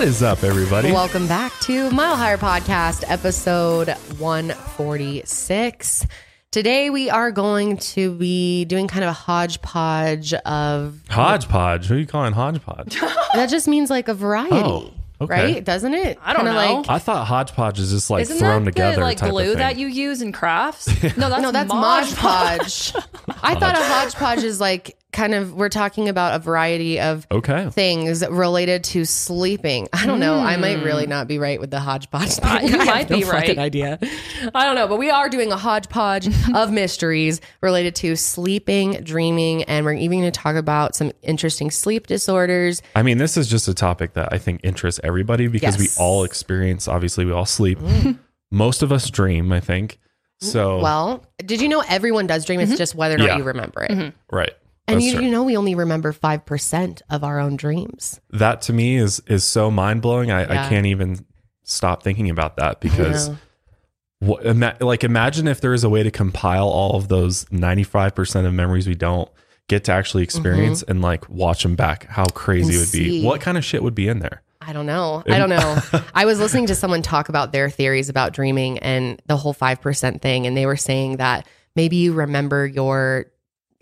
What is up, everybody? Welcome back to Mile Higher Podcast, episode 146. Today we are going to be doing kind of a hodgepodge of Hodgepodge. Who are you calling hodgepodge? that just means like a variety. Oh, okay. Right? Doesn't it? I don't Kinda know. Like, I thought hodgepodge is just like Isn't thrown that together the like type glue of thing. that you use in crafts? No, that's no, that's Mod Mod Podge. I thought a hodgepodge is like kind of, we're talking about a variety of okay. things related to sleeping. I don't know. I might really hmm. not be right with the hodgepodge. Thing. Uh, you I have might be right. Idea. I don't know, but we are doing a hodgepodge of mysteries related to sleeping, dreaming, and we're even going to talk about some interesting sleep disorders. I mean, this is just a topic that I think interests everybody because Yes. we all experience, obviously, we all sleep. Mm. Most of us dream, I think. Mm, so, Well, did you know everyone does dream? It's mm-hmm. just whether or not Yeah. you remember it. Mm-hmm. right. And you, you know, we only remember five percent of our own dreams. that to me is is so mind blowing. I, Yeah. I can't even stop thinking about that because what, ima- like imagine if there is a way to compile all of those 95% of memories we don't get to actually experience and like watch them back how crazy Mm-hmm. And it would be what kind of shit would be in there I don't know. I don't know. I was listening to someone talk about their theories about dreaming and the whole 5% thing. And they were saying that maybe you remember your,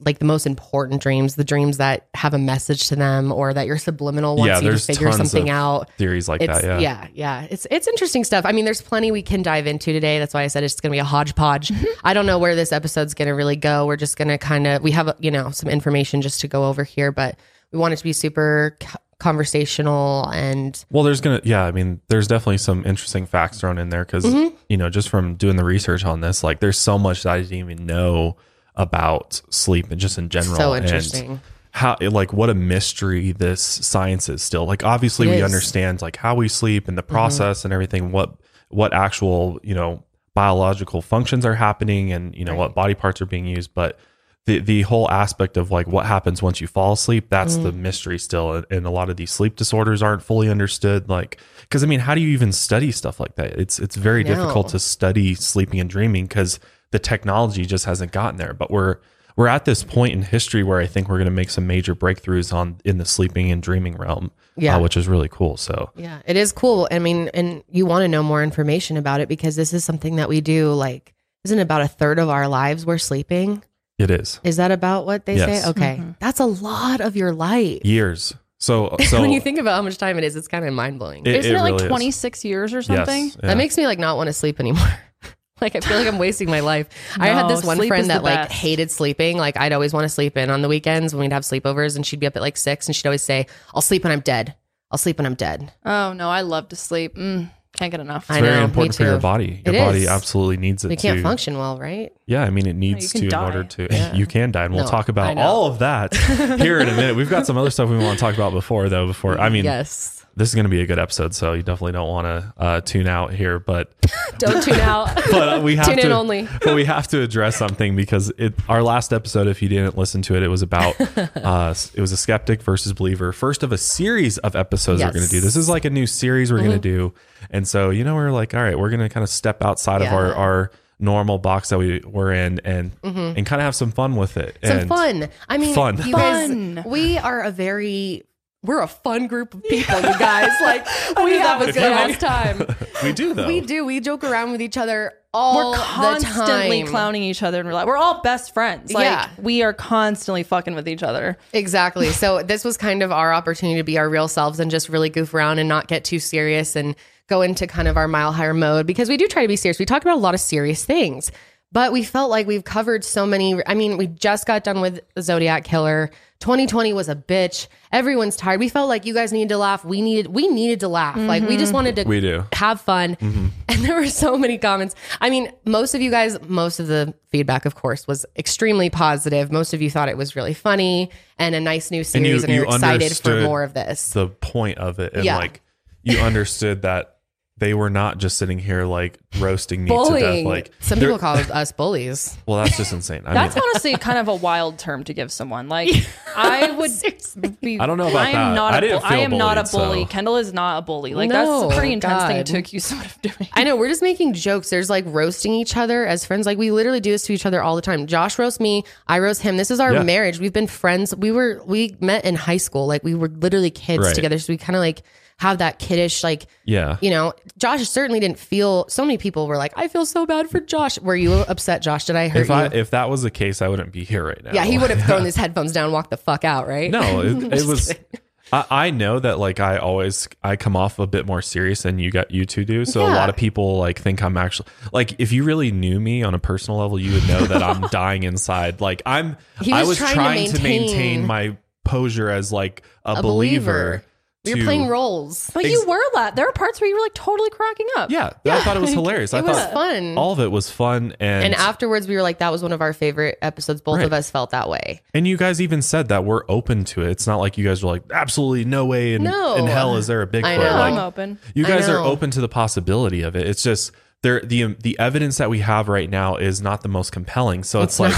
like the most important dreams, the dreams that have a message to them or that your subliminal wants Yeah, you figure tons something of out. theories like It's, that yeah. yeah, yeah. It's, it's interesting stuff. I mean, there's plenty we can dive into today. That's why I said it's going to be a hodgepodge. I don't know where this episode's going to really go. We're just going to kind of, we have, you know, some information just to go over here, but we want it to be super conversational and well there's gonna yeah i mean there's definitely some interesting facts thrown in there because Mm-hmm. you know just from doing the research on this like there's so much that i didn't even know about sleep and just in general So and interesting. how like what a mystery this science is still like obviously It we is. Mm-hmm. understand like how we sleep and the process and everything what what actual you know biological functions are happening and you know what body parts are being used but the the whole aspect of like what happens once you fall asleep that's the Mm. mystery still and, and a lot of these sleep disorders aren't fully understood like because i mean how do you even study stuff like that it's it's very difficult to study sleeping and dreaming because the technology just hasn't gotten there but we're we're at this point in history where i think we're going to make some major breakthroughs on in the sleeping and dreaming realm Yeah. uh, which is really cool so Yeah, it is cool. I mean, and you want to know more information about it because this is something that we do. Like, isn't about a third of our lives we're sleeping? it is Is that about what they Yes. say? Okay, that's a lot of your life. years so so when you think about how much time it is, it's kind of mind blowing. It- Isn't it, like really is. 26 years or something? yes, yeah. That makes me like not want to sleep anymore. like I feel like I'm wasting my life. I had this one friend that like best. hated sleeping. Like I'd always want to sleep in on the weekends when we'd have sleepovers, and she'd be up at like six, and she'd always say, "I'll sleep when I'm dead. I'll sleep when I'm dead." Oh, no, I love to sleep. Mm, can't get enough. I it's very know, important for your body your It body is. absolutely needs it We can't to function well, right? Yeah, I mean it needs can to in order to Yeah. you can die, and we'll No, talk about all of that here in a minute. We've got some other stuff we want to talk about before though. Before I mean, Yes. This is going to be a good episode, so you definitely don't want to uh, tune out here. But Don't tune out. but uh, we have Tune to in only. but we have to address something because it our last episode, if you didn't listen to it, it was about uh, it was a skeptic versus believer. First of a series of episodes we're going to do. This is like a new series we're going to do, and so you know we're like, all right, we're going to kind of step outside of our our normal box that we were in and and kind of have some fun with it. Some and fun. I mean, Fun. you Fun. guys, we are a very we're a fun group of people, you guys. Like we have a good ass time. We do though. We do. We joke around with each other all We're constantly the time. clowning each other in real life. We're all best friends. Like, Yeah. we are constantly fucking with each other. Exactly. So this was kind of our opportunity to be our real selves and just really goof around and not get too serious and go into kind of our mile higher mode because we do try to be serious. We talk about a lot of serious things, but we felt like we've covered so many. I mean, we just got done with the Zodiac Killer. 2020 was a bitch. Everyone's tired. We felt like you guys needed to laugh. We needed we needed to laugh. Like we just mhm. wanted to We do. have fun. Mm-hmm. And there were so many comments. I mean, most of you guys, most of the feedback, of course, was extremely positive. Most of you thought it was really funny and a nice new And you- series, and, you you're excited for more of this. the point of it and Yeah. like you understood that they were not just sitting here like roasting me to death like Some people call us bullies. well that's just insane I That's mean honestly kind of a wild term to give someone. Like, I would be. I don't know about I am that. Not I a didn't bull- I feel am not a bully. so- Kendall is not a bully. Like, No, that's a pretty intense thing to accuse someone of doing. I know we're just making jokes. There's like roasting each other as friends. Like we literally do this to each other all the time. Josh roasts me, I roast him. This is our Yeah. marriage. We've been friends. We were we met in high school. Like we were literally kids Right. together. So we kind of like have that kiddish like Yeah. you know, Josh certainly didn't feel. So many people were like, "I feel so bad for Josh." Were you upset, Josh? Did I hurt If you? I if that was the case, I wouldn't be here right now. yeah, he would have thrown his headphones down, walked the fuck out, right? No, it, it was. I, I know that like I always I come off a bit more serious than you got you two do. So a lot of people like think I'm actually like if you really knew me on a personal level, you would know that I'm dying inside. Like I'm He I was was trying to trying to maintain, maintain my posure as like a, A believer. believer. We were to- playing roles. But you were that. There were parts where you were like totally cracking up. Yeah, I thought it was hilarious. I thought It was thought fun. all of it was fun and and afterwards, we were like, "That was one of our favorite episodes." Both Right. of us felt that way. And you guys even said that we're open to it. It's not like you guys were like, absolutely no way in, No. in hell is there a Bigfoot. I know. Like, I'm open. you I guys are know. open to the possibility of it. It's just there the the evidence that we have right now is not the most compelling. So it's, like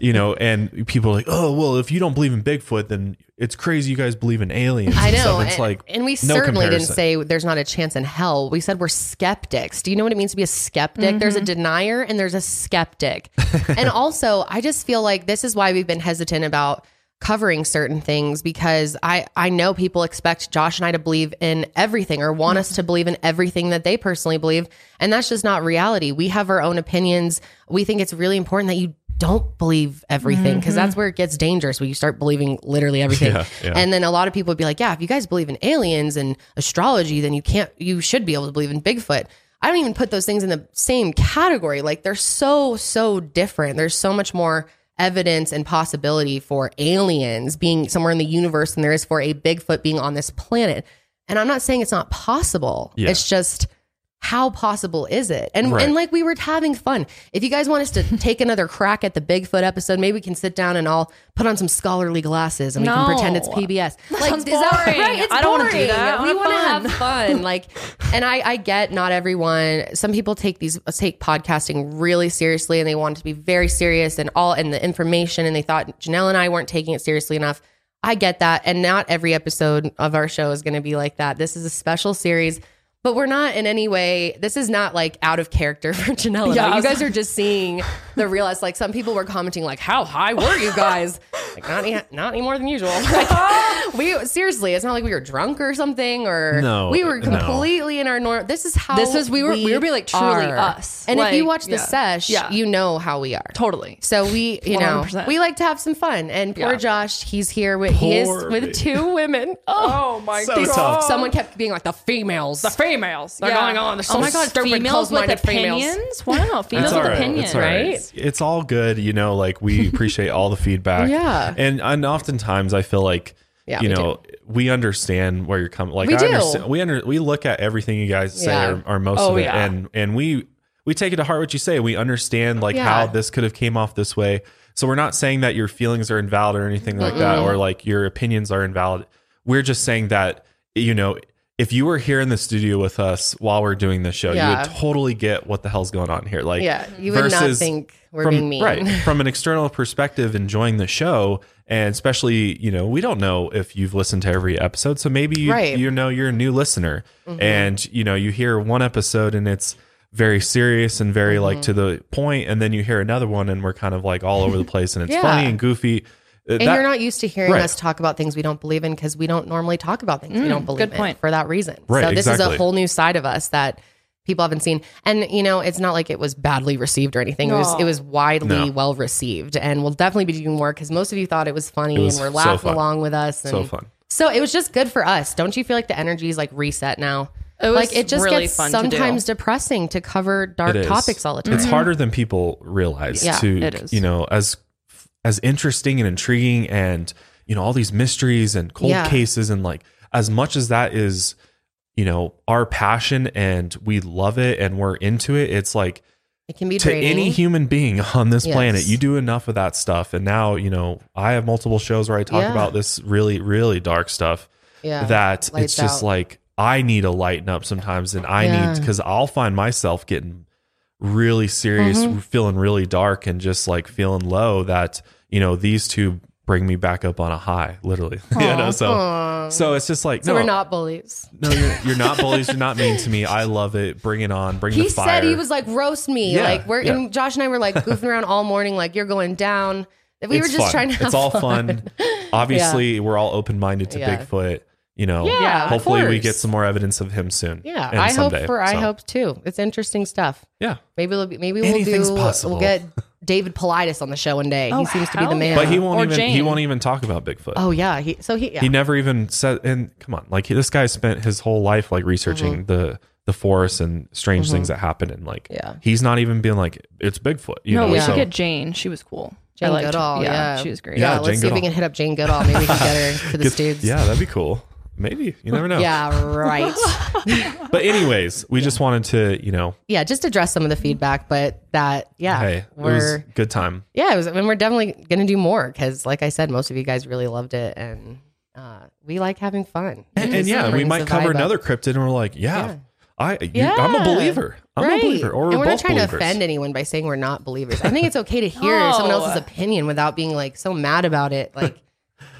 you know, and people are like, oh well, if you don't believe in Bigfoot, then it's crazy you guys believe in aliens. I and know. stuff. It's and, like and we no certainly didn't say there's not a chance in hell. We said we're skeptics. Do you know what it means to be a skeptic? There's a Mm-hmm. denier and there's a skeptic. and also, I just feel like this is why we've been hesitant about covering certain things because I I know people expect Josh and I to believe in everything or want us to believe in everything that they personally believe and that's just not reality. We have our own opinions. We think it's really important that you don't believe everything because that's where it gets dangerous when you start believing literally everything. Yeah, yeah. And then a lot of people would be like, yeah, if you guys believe in aliens and astrology, then you can't, you should be able to believe in Bigfoot. I don't even put those things in the same category. Like they're so, so different. There's so much more evidence and possibility for aliens being somewhere in the universe than there is for a Bigfoot being on this planet. And I'm not saying it's not possible. Yeah. It's just, how possible is it? And Right. and like we were having fun. If you guys want us to take another crack at the Bigfoot episode, maybe we can sit down and I'll put on some scholarly glasses and we can pretend it's No. PBS. Like sounds is that right? It's I don't wanna do that. We wanna have have fun. Like, and I I get not everyone. Some people take these take podcasting really seriously and they want it to be very serious and all and the information and they thought Janelle and I weren't taking it seriously enough. I get that. And not every episode of our show is going to be like that. This is a special series, but we're not in any way, this is not like out of character for Janelle. Yeah, You guys are just seeing the real us. Like some people were commenting, like, how high were you guys? like, not, any, not any more than usual. Like, we seriously, it's not like we were drunk or something or No, we were no. completely in our norm. This is how This is- we were- we were being, like, truly are. us. And if you watch the yeah. sesh, Yeah. you know how we are. Totally. So we, you know, 100%. we like to have some fun. And poor Yeah. Josh, he's here with he is Poor with me. two women. Oh, my So God. tough. Someone kept being like the females. The females. They're going on. They're so oh my god, stupid, females with close-minded females. opinions. Wow, females It's with right. opinions, It's all right. right? It's, it's all good. You know, like we appreciate all the feedback. Yeah. And and oftentimes I feel like Yeah, you we know we understand where you're coming. Like We I do. understand. We under we look at everything you guys say Yeah. or, or most Oh, of it, yeah. and and we we take it to heart what you say. We understand like Yeah. how this could have came off this way. So we're not saying that your feelings are invalid or anything like that, or like your opinions are invalid. We're just saying that you know. If you were here in the studio with us while we're doing this show, you would totally get what the hell's going on here. Like, Yeah, you would not think we're from, being mean. Right. From an external perspective, enjoying the show, and especially, you know, we don't know if you've listened to every episode. So maybe you, Right. you know you're a new listener Mm-hmm. and, you know, you hear one episode and it's very serious and very Mm-hmm. like to the point, and then you hear another one and we're kind of like all over the place and it's Yeah. funny and goofy. Uh, And that- you're not used to hearing Right. us talk about things we don't believe in because we don't normally talk about things we don't believe good in point. for that reason. Right, so this is a whole new side of us that people haven't seen. And you know, it's not like it was badly received or anything. It was it was widely No. well received, and we'll definitely be doing more because most of you thought it was funny was and were so laughing fun. along with us. And so fun. So it was just good for us. Don't you feel like the energy is like reset now? It was like it just really gets fun to sometimes depressing to cover dark topics all the time. It's harder than people realize Yeah, to, it is. you know, as as interesting and intriguing and you know all these mysteries and cold Yeah. cases and like as much as that is you know our passion and we love it and we're into it it's like it can be to draining. any human being on this Yes. planet you do enough of that stuff and now you know i have multiple shows where i talk Yeah. about this really really dark stuff yeah. that it's just out. like I need to lighten up sometimes, and I Yeah. need because I'll find myself getting really serious, Mm-hmm. feeling really dark, and just like feeling low. That you know these two bring me back up on a high, literally. you know, so so it's just like so no, we're not bullies. no, you're, you're not bullies. You're not mean to me. I love it. Bring it on. Bring he the fire. He said he was like roast me Yeah, like we're yeah. and josh and i were like goofing around all morning like you're going down we It's were just fun. trying to It's all fun, fun. Obviously, we're all open minded to Yeah. Bigfoot. You know, Yeah, of hopefully we get some more evidence of him soon. Yeah, and I someday. hope for I hope too. It's interesting stuff. Yeah. Maybe it'll be, maybe we'll Anything's do possible. we'll get David Paulides on the show one day. Oh, he seems to be the hell man. But he won't Or even he won't even talk about Bigfoot. oh yeah, he so he yeah. He never even said and come on, like this guy spent his whole life like researching the the forests and strange things that happen and like Mm-hmm. Yeah. he's not even being like it's Bigfoot, you no, know. we Yeah. should So get Jane. She was cool. Jane I liked her. Goodall, yeah. she was great. yeah, Yeah, let's Jane see if we can hit up Jane Goodall. Maybe we can get her to the Get- studs. yeah, that'd be cool. Maybe. You never know. Yeah, right. But anyways, we just wanted to, you know, yeah, just address some of the feedback, but that yeah, hey, it was we're good time. yeah, it was, and we're definitely gonna do more because, like I said, most of you guys really loved it, and uh, we like having fun. And, and just yeah, we brings might the cover vibe up. another cryptid and we're like, yeah, Yeah. I you, I'm a Yeah. believer. I'm right. a believer. Or and we're we're not both trying believers. to offend anyone by saying we're not believers. I think it's okay to hear No. someone else's opinion without being like so mad about it. Like,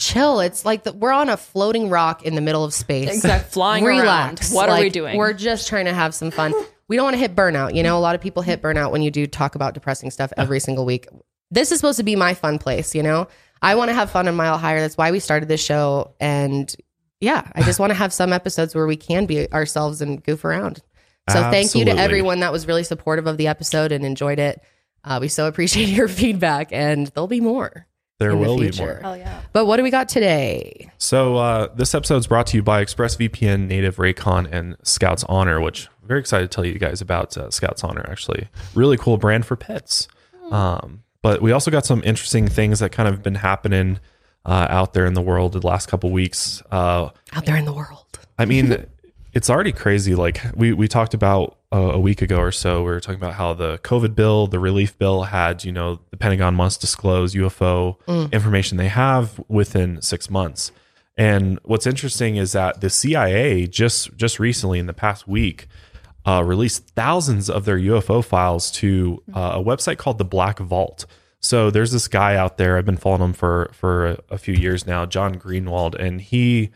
chill. It's like the, we're on a floating rock in the middle of space. Exact flying Relax. around. What are we doing? We're just trying to have some fun. We don't want to hit burnout. You know, a lot of people hit burnout when you do talk about depressing stuff every single week. This is supposed to be my fun place. You know, I want to have fun on Mile Higher. That's why we started this show. And yeah, I just want to have some episodes where we can be ourselves and goof around. So thank you to everyone that was really supportive of the episode and enjoyed it. Uh, we so appreciate your feedback, and there'll be more. There in the will be more. Hell yeah. But what do we got today? So uh, this episode is brought to you by ExpressVPN, Native Raycon, and Skout's Honor, which I'm very excited to tell you guys about uh, Skout's Honor. Actually, really cool brand for pets. Um, but we also got some interesting things that kind of been happening uh, out there in the world the last couple weeks. Uh, Out there in the world. I mean, it's already crazy. Like we we talked about uh, a week ago or so, we were talking about how the COVID bill, the relief bill, had you know the Pentagon must disclose UFO information they have within six months. And what's interesting is that the CIA just just recently in the past week uh, released thousands of their UFO files to uh, a website called the Black Vault. So there's this guy out there. I've been following him for for a, a few years now, John Greenewald, and he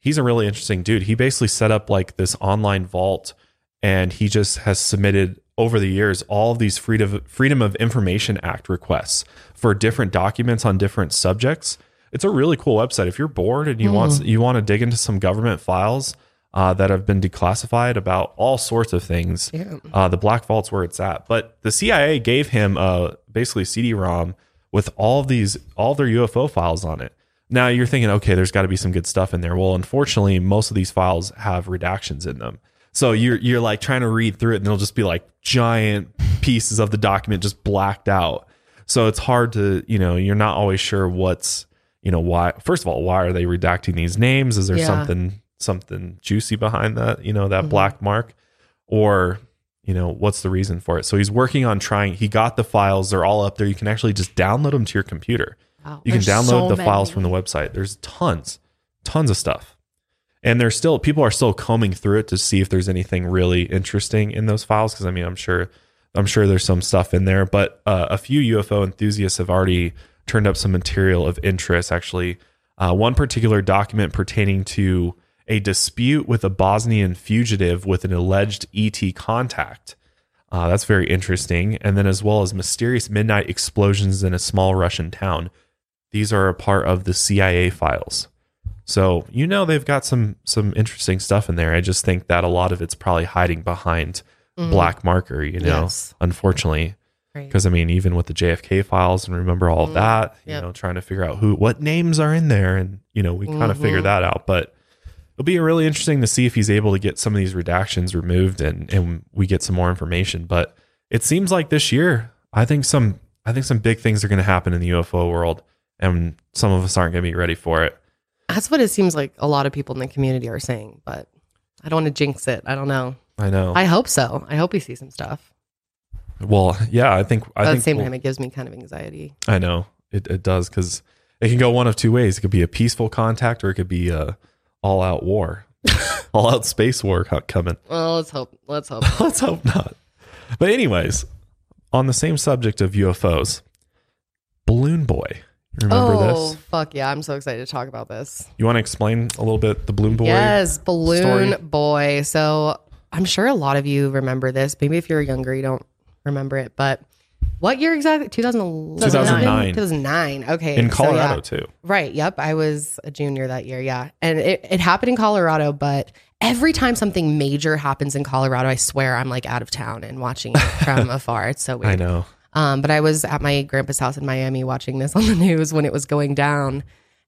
he's a really interesting dude. He basically set up like this online vault, and he just has submitted over the years all of these freedom Freedom of Information Act requests for different documents on different subjects. It's a really cool website. If you're bored and you want you want to dig into some government files uh, that have been declassified about all sorts of things, uh, the Black Vault's where it's at. But the CIA gave him uh, basically CD-ROM with all these all their UFO files on it. Now you're thinking, okay, there's got to be some good stuff in there. Well, unfortunately, most of these files have redactions in them. So you're you're like trying to read through it, and it'll just be like giant pieces of the document just blacked out. So it's hard to, you know, you're not always sure what's, you know, why. First of all, why are they redacting these names? Is there Yeah. something something juicy behind that? You know, that mm-hmm. black mark, or you know, what's the reason for it? So he's working on trying. He got the files; they're all up there. You can actually just download them to your computer. Wow. You can download so the files from the website. There's tons, tons of stuff. And there's still people are still combing through it to see if there's anything really interesting in those files. Because I mean, I'm sure, I'm sure there's some stuff in there. But uh, a few UFO enthusiasts have already turned up some material of interest. Actually, uh, one particular document pertaining to a dispute with a Bosnian fugitive with an alleged ET contact. Uh, that's very interesting. And then, as well as mysterious midnight explosions in a small Russian town. These are a part of the CIA files. So you know they've got some some interesting stuff in there. I just think that a lot of it's probably hiding behind mm-hmm. black marker. You know, Yes. unfortunately, Right. because I mean, even with the JFK files and remember all of mm-hmm. that, you Yep. know, trying to figure out who what names are in there, and you know, we kind of mm-hmm. figure that out. But it'll be really interesting to see if he's able to get some of these redactions removed and and we get some more information. But it seems like this year, I think some I think some big things are going to happen in the UFO world, and some of us aren't going to be ready for it. That's what it seems like a lot of people in the community are saying, but I don't want to jinx it. I don't know. I know. I hope so. I hope we see some stuff. well, yeah, I think I But at think the same time, it gives me kind of anxiety. I know it, it does because it can go one of two ways. It could be a peaceful contact, or it could be a all out war, all out space war coming. Well, let's hope. Let's hope. Let's hope not. But anyways, on the same subject of UFOs, Balloon Boy. Remember this. oh, this? fuck yeah. I'm so excited to talk about this. You want to explain a little bit the Balloon Boy? Yes, Balloon story? Boy. So I'm sure a lot of you remember this. Maybe if you're younger, you don't remember it, but what year exactly? 2011? 2009. 2009. Okay. in so Colorado yeah. too. Right. Yep. I was a junior that year. Yeah. And it, it happened in Colorado, but every time something major happens in Colorado, I swear I'm like out of town and watching it from afar. It's so weird. I know. Um, but I was at my grandpa's house in Miami watching this on the news when it was going down,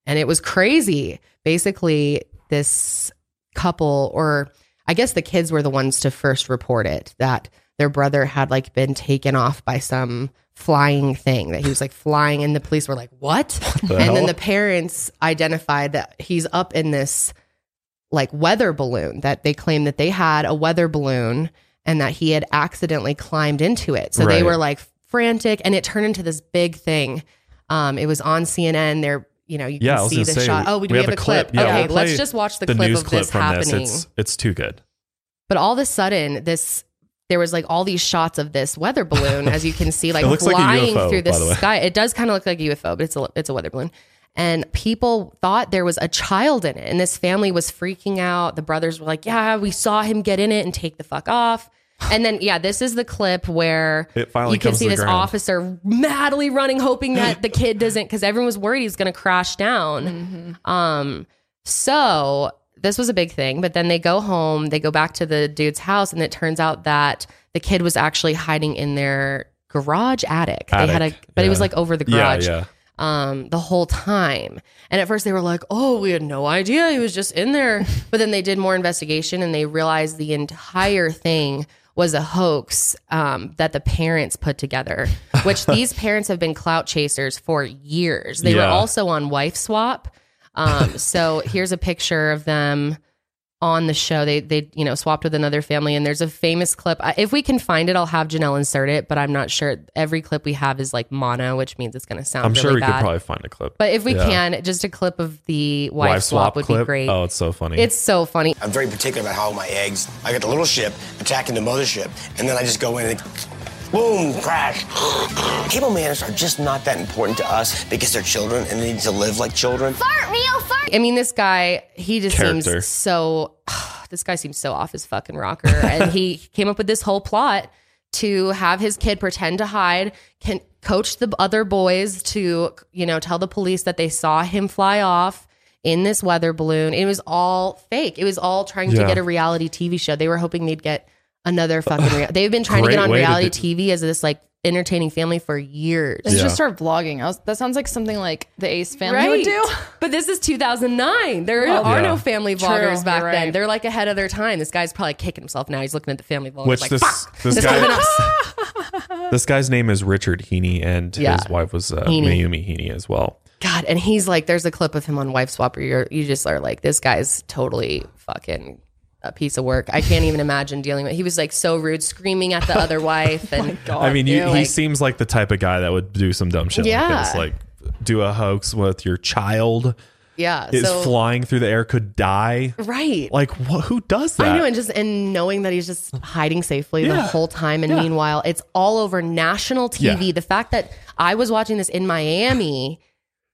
and it was crazy. Basically, this couple, or I guess the kids were the ones to first report it that their brother had like been taken off by some flying thing that he was like flying, and the police were like, "What?" the and then the parents identified that he's up in this like weather balloon that they claimed that they had a weather balloon and that he had accidentally climbed into it. So they were like frantic and it turned into this big thing. Um, it was on CNN. There, you know, you Yeah, can see the say, shot. Oh, we, do we have, a clip. Yeah, okay, we'll let's just watch the, The clip of clip this happening. this. It's it's too good. But all of a sudden, this there was like all these shots of this weather balloon, as you can see, like looks like flying UFO, through the, the sky. It does kind of look like a UFO, but it's a it's a weather balloon. And people thought there was a child in it, and this family was freaking out. The brothers were like, "Yeah, we saw him get in it and take the fuck off." And then, yeah, this is the clip where It finally you can see this ground. officer madly running, hoping that the kid doesn't, because everyone was worried he's going to crash down. Um, so this was a big thing. But then they go home, they go back to the dude's house, and it turns out that the kid was actually hiding in their garage attic. They had a, Attic, but it was like over the Yeah, garage. yeah. Um, the whole time. And at first they were like, oh, we had no idea he was just in there. But then they did more investigation and they realized the entire thing was a hoax um, that the parents put together, which these parents have been clout chasers for years. They were also on Wife Swap. Um, so here's a picture of them on the show. They they you know swapped with another family, and there's a famous clip. If we can find it, I'll have Janelle insert it. But I'm not sure. Every clip we have is like mono, which means it's going to sound. I'm sure we bad. could probably find a clip. But if we Yeah. can, just a clip of the wife, swap, would clip. be great. Oh, it's so funny. It's so funny. I'm very particular about how my eggs. I got the little ship attacking the mothership, and then I just go in and boom, crash. Cable manners are just not that important to us because they're children and they need to live like children. Fart, Ryo, fart. I mean, this guy, he just Character. seems so. this guy seems so off his fucking rocker, and he came up with this whole plot to have his kid pretend to hide, can coach the other boys to, you know, tell the police that they saw him fly off in this weather balloon. It was all fake. It was all trying to get a reality TV show. They were hoping they'd get another fucking. Rea- They've been trying to get on reality do- TV as this like entertaining family for years. They Yeah. should start vlogging. I was, that sounds like something like the Ace family would do. But this is 2009. There Well, are Yeah. no family True, vloggers back you're then. right. They're like ahead of their time. This guy's probably kicking himself now. He's looking at the family vloggers Which like, this fuck. this This could've been guy us. this guy's name is Richard Heene, and Yeah. his wife was uh, Heene. Mayumi Heene as well. God, and he's like, there's a clip of him on Wife Swap where you're, you just are like, this guy's totally fucking a piece of work. I can't even imagine dealing with. He was like so rude, screaming at the other oh wife, and I mean, you, he Like- seems like the type of guy that would do some dumb shit like Yeah. this, like do a hoax with your child yeah, is so flying through the air, could die. right. Like, wh- who does that? I know, and just and knowing that he's just hiding safely the whole time, and Yeah. meanwhile, it's all over national TV. Yeah. The fact that I was watching this in Miami,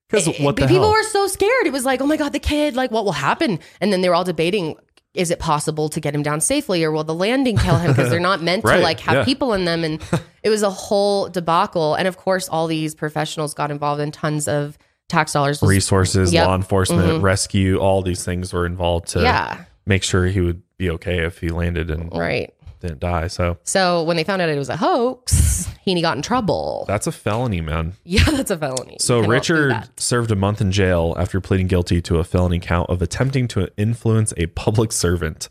Because eh, what the people hell? were so scared. It was like, oh my god, the kid, like, what will happen? And then they were all debating. Is it possible to get him down safely, or will the landing kill him? Because they're not meant to like have yeah. people in them. And it was a whole debacle. And of course, all these professionals got involved, in tons of tax dollars. Was, Resources, Yep. law enforcement, Mhm. rescue, all these things were involved to Yeah, make sure he would be okay if he landed and right. didn't die. So So when they found out it was a hoax, Heene got in trouble. that's a felony, man. yeah, that's a felony. So You cannot do Richard served a month in jail after pleading guilty to a felony count of attempting to influence a public servant.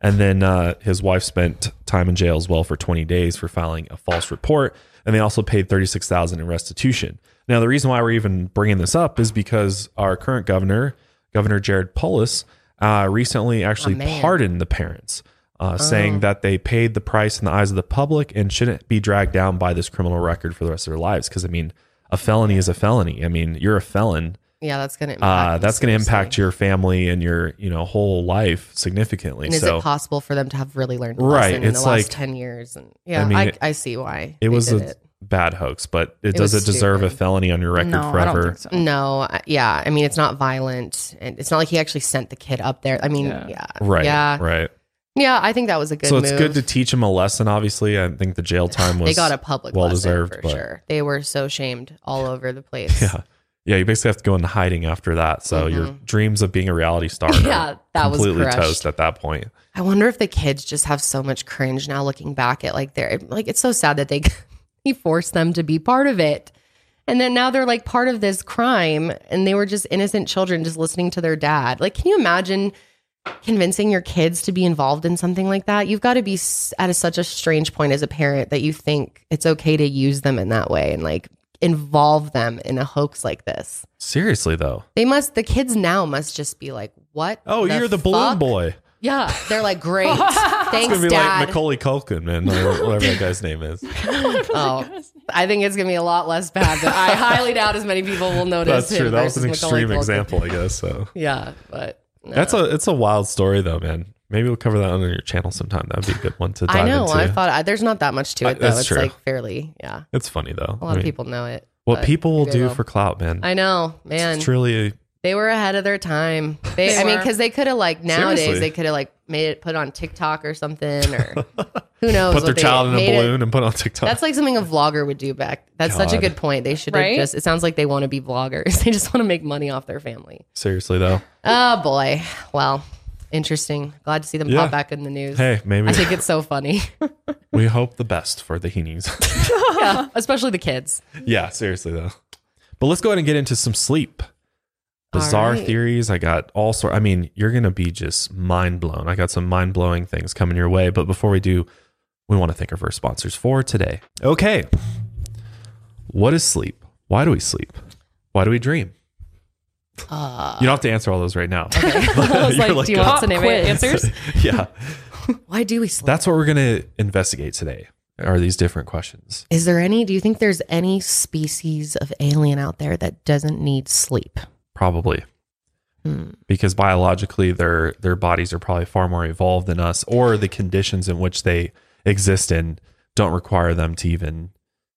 And then uh, his wife spent time in jail as well for 20 days for filing a false report. And they also paid 36000 in restitution. Now, the reason why we're even bringing this up is because our current governor, Governor Jared Polis, uh, recently actually man. pardoned the parents, uh, saying that they paid the price in the eyes of the public and shouldn't be dragged down by this criminal record for the rest of their lives. Because, I mean, a felony is a felony. I mean, you're a felon. Yeah, that's gonna. Impact Uh, that's going to impact your family and your, you know, whole life significantly. And is so it possible for them to have really learned a Right, lesson in it's the last like- ten years? And yeah, I I, mean, I, it- see why it they was did a it. bad hoax, but it, It does it deserve a felony on your record No, I forever? don't think so. No, yeah, I mean it's not violent, and it's not like he actually sent the kid up there. I mean, yeah, Yeah. Right. yeah. Right. Yeah, I think that was a good so it's move. good to teach them a lesson. Obviously, I think the jail time was they got a public well deserved, for but- sure. They were so shamed all over the place. Yeah. Yeah, you basically have to go into hiding after that. So your dreams of being a reality star Mm-hmm. Yeah, are that was completely toast at that point. I wonder if the kids just have so much cringe now looking back at like their like it's so sad that they he forced them to be part of it. And then now they're like part of this crime and they were just innocent children just listening to their dad. Like can you imagine convincing your kids to be involved in something like that? You've got to be at a, such a strange point as a parent that you think it's okay to use them in that way and like involve them in a hoax like this. Seriously though. They must the kids now must just be like, "What? Oh, you're the balloon boy. Yeah, they're like, great. Thanks, It's gonna be Dad. like Macaulay Culkin, man, whatever that guy's name is. oh, I think it's gonna be a lot less bad. But I highly doubt as many people will notice. That's true. That was an Macaulay extreme Culkin. example, I guess. So Yeah, but no. that's a it's a wild story though, man. Maybe we'll cover that on your channel sometime. That'd be a good one to dive I know. into. I thought I, there's not that much to Uh, it though. that's It's true. like fairly, yeah. it's funny though. A lot of people know it. What people will do they'll- for clout, man. I know, man. It's truly They were ahead of their time. They, They I mean, because they could have like nowadays Seriously. they could have like made it put on TikTok or something, or who knows? put what their they child in a made it- balloon and put on TikTok. That's like something a vlogger would do back. That's such a good point. They should Right? just. It sounds like they want to be vloggers. They just want to make money off their family. Seriously though. Oh boy. Well, interesting. Glad to see them Yeah. pop back in the news. Hey, maybe I think it's so funny. we hope the best for the Heenes. yeah, especially the kids. yeah, seriously though. But let's go ahead and get into some sleep. Bizarre right. theories. I got all sort. I mean, you're gonna be just mind blown. I got some mind blowing things coming your way. But before we do, we want to thank our first sponsors for today. Okay, what is sleep? Why do we sleep? Why do we dream? Uh, you don't have to answer all those right now. I was like, like do you want Pop some quiz. answers? yeah, Why do we sleep? that's what we're gonna investigate today. Are these different questions? Is there any? Do you think there's any species of alien out there that doesn't need sleep? Probably. Hmm. Because biologically their their bodies are probably far more evolved than us or the conditions in which they exist in don't require them to even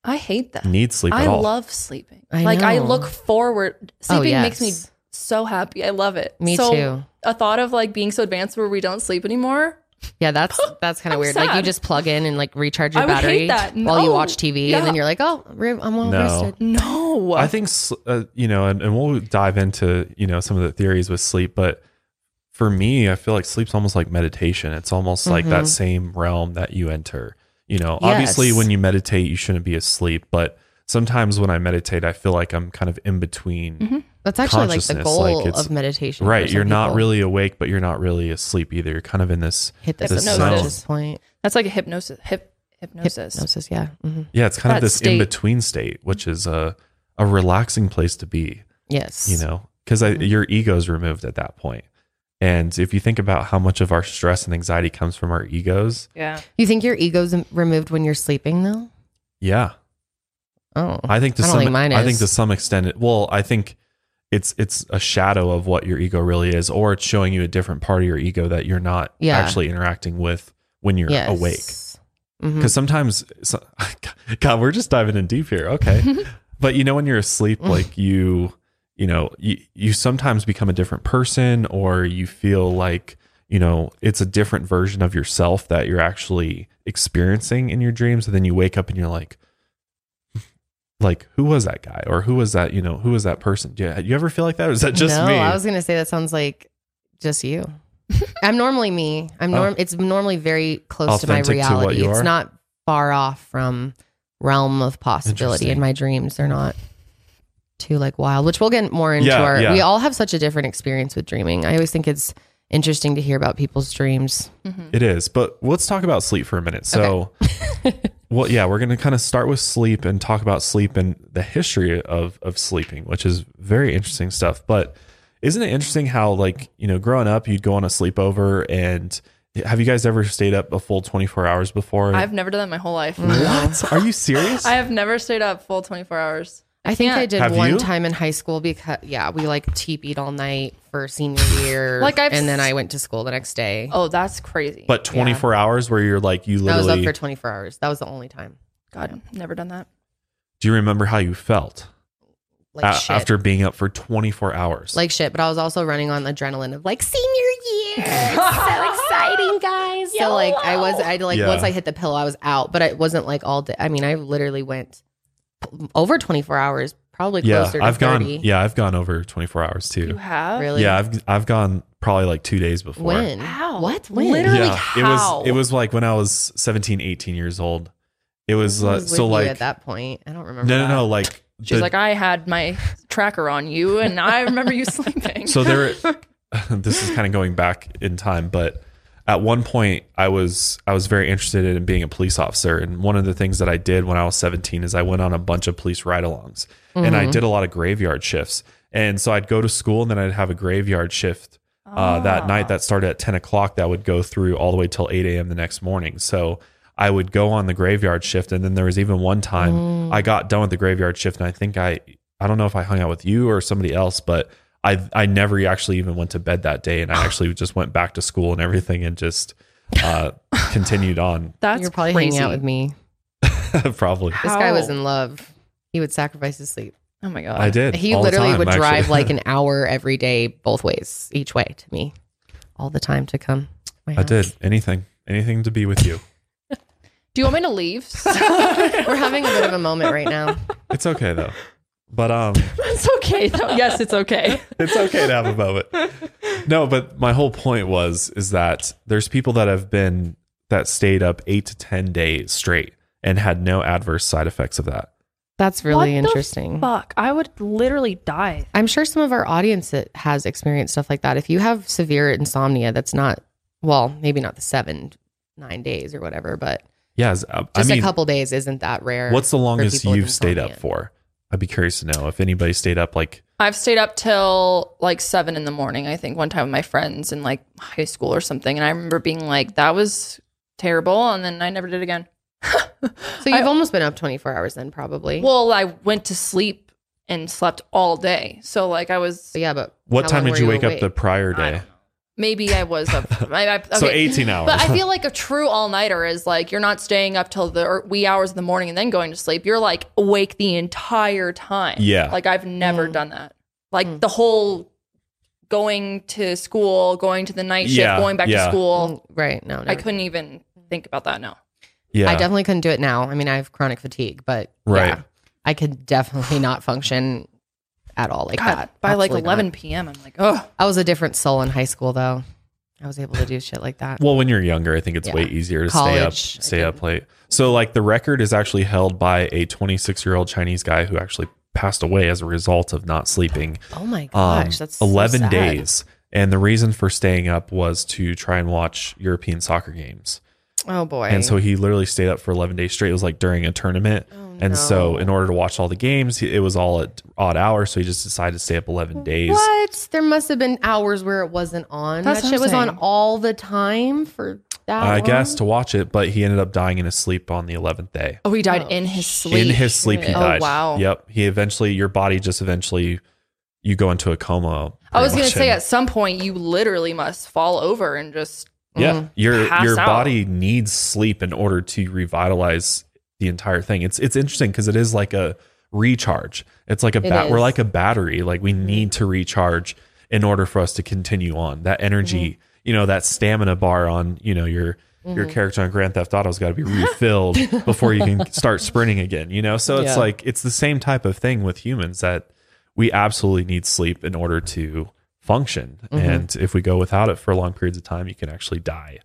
I hate that. need sleep I at all. love sleeping. I like I look forward. Sleeping Oh, makes me so happy. I love it. Me So, too. A thought of like being so advanced where we don't sleep anymore. Yeah, that's that's kind of I'm weird. Like you just plug in and like recharge your I would battery hate that. while you No. watch TV, Yeah. and then you're like, oh, re- I'm all No. rested. No. I think s- uh, you know and, and we'll dive into, you know, some of the theories with sleep, but for me, I feel like sleep's almost like meditation. It's almost like that same realm that you enter. You know, obviously Yes. when you meditate, you shouldn't be asleep, but sometimes when I meditate, I feel like I'm kind of in between That's actually like the goal like, of meditation. Right, you're not people. really awake, but you're not really asleep either. You're kind of in this. hit the this hypnosis zone. point. That's like a hypnosis. Hip hypnosis. Hypnosis, yeah. hmm Yeah, it's kind of this in between state, which is a a relaxing place to be. Yes. You know, because your ego's removed at that point. And if you think about how much of our stress and anxiety comes from our egos, Yeah. You think your ego's removed when you're sleeping, though? yeah, Oh, I think to I don't some think mine I think to some extent, it, well, I think it's it's a shadow of what your ego really is, or it's showing you a different part of your ego that you're not Yeah. actually interacting with when you're yes. awake. Mm-hmm. Because sometimes so, god we're just diving in deep here okay but you know when you're asleep mm. like you you know you, you sometimes become a different person or you feel like you know it's a different version of yourself that you're actually experiencing in your dreams and then you wake up and you're like like who was that guy or who was that you know who was that person yeah you ever feel like that or is that just me? no, me I was gonna say that sounds like just you. I'm normally me. I'm norm. Oh. It's normally very close to my Oh. Authentic to what reality. you It's are? not far off from realm of possibility. Interesting. In my dreams, they're not too like wild. Which we'll get more into. Yeah, our, yeah. We all have such a different experience with dreaming. I always think it's interesting to hear about people's dreams. Mm-hmm. It is, but let's talk about sleep for a minute. So, well, yeah, we're going to kind of start with sleep and talk about sleep and the history of of sleeping, which is very interesting stuff. But isn't it interesting how, like, you know, growing up, you'd go on a sleepover and have you guys ever stayed up a full twenty four hours before? I've never done that my whole life. what? Are you serious? I have never stayed up full 24 hours. I think I did Have one you? time in high school because yeah, we like teepeed all night for senior year. Like, I've and then I went to school the next day. Oh, that's crazy. but twenty four hours where you're like, you literally. I was up for 24 hours. That was the only time. God, never done that. do you remember how you felt Like a- shit. after being up for twenty four hours? like shit, but I was also running on adrenaline of like senior year. It's so exciting. exciting, guys. So like I was, I like Yeah. once I hit the pillow, I was out, but it wasn't like all day. I mean, I literally went over 24 hours, probably Yeah, closer to I've 30. gone. Yeah, I've gone over 24 hours too. You have Really? Yeah, I've I've gone probably like two days before. When? How? What? When? Literally Yeah, it was it was like when I was 17, 18 years old. It was, Who uh, was so you like at that point. I don't remember. no no no like She's the- like, I had my tracker on you, and I remember you sleeping. so there this is kind of going back in time but at one point i was i was very interested in being a police officer. And one of the things that i did when i was 17 is i went on a bunch of police ride-alongs. And i mm-hmm. did a lot of graveyard shifts. And so i'd go to school and then i'd have a graveyard shift uh, that night ah. that started at 10 o'clock that would go through all the way till 8 a.m the next morning. So i would go on the graveyard shift and then there was even one time mm. i got done with the graveyard shift and i think i i don't know if i hung out with you or somebody else but I I never actually even went to bed that day, and I actually just went back to school and everything, and just uh, continued on. That's You're probably crazy. hanging out with me. Probably, This guy was in love. He would sacrifice his sleep. Oh my god. I did. He all the literally time, would actually. drive like an hour every day, both ways, each way to me, all the time to come. to my I did anything, anything to be with you. Do you want me to leave? We're having a bit of a moment right now. It's okay though, but um, it's okay. though. Yes, it's okay. it's okay to have a moment. No, but my whole point was is that there's people that have been that stayed up eight to ten days straight and had no adverse side effects of that. That's really What the interesting. Fuck, I would literally die. I'm sure some of our audience that has experienced stuff like that. If you have severe insomnia, that's not well, maybe not the seven, nine days or whatever, but Yes, I just mean, a couple days isn't that rare. what's the longest you've stayed up for? I'd be curious to know if anybody stayed up like I've stayed up till like seven in the morning. I think one time with my friends in like high school or something, and I remember being like, "That was terrible," and then I never did again. So you've almost been up 24 hours then, probably. Well, I went to sleep and slept all day, so like I was yeah, but what time did you were wake up the prior I day? Don't know. maybe I was up. I, I, So 18 hours. But I feel like a true all nighter is like you're not staying up till the wee hours of the morning and then going to sleep. You're like awake the entire time. Yeah. Like I've never Mm. done that. Like the whole going to school, going to the night shift, Yeah, going back yeah. to school. Mm, right? No, I couldn't even think about that now. yeah. I definitely couldn't do it now. I mean, I have chronic fatigue, but Right. yeah, I could definitely not function at all like God, that. by like Absolutely 11 not. p.m., I'm like, oh, I was a different soul in high school, though. I was able to do shit like that. Well, when you're younger, I think it's Yeah. way easier to stay up, stay up late. So, like, the record is actually held by a 26 year old Chinese guy who actually passed away as a result of not sleeping Oh my um, gosh, that's so 11 sad. days. And the reason for staying up was to try and watch European soccer games. Oh boy. And so he literally stayed up for 11 days straight. It was like during a tournament. Oh, and so, Oh, in order to watch all the games, it was all at odd hours. So he just decided to stay up 11 days. what? There must have been hours where it wasn't on. That's that shit I'm was on all the time for that. I long? guess to watch it, but he ended up dying in his sleep on the 11th day. oh, he died Oh, in his sleep. In his sleep, he Oh, died. wow. Yep. He eventually, your body just eventually, you go into a coma. I was going to say, at some point, you literally must fall over and just. Yeah, your your out. body needs sleep in order to revitalize the entire thing. It's it's interesting because it is like a recharge. It's like a bat. We're like a battery. Like we need to recharge in order for us to continue on. That energy, you know, that stamina bar on you know your your character on Grand Theft Auto's got to be refilled before you can start sprinting again. You know, so it's Yeah. like it's the same type of thing with humans that we absolutely need sleep in order to function. And if we go without it for long periods of time, you can actually die.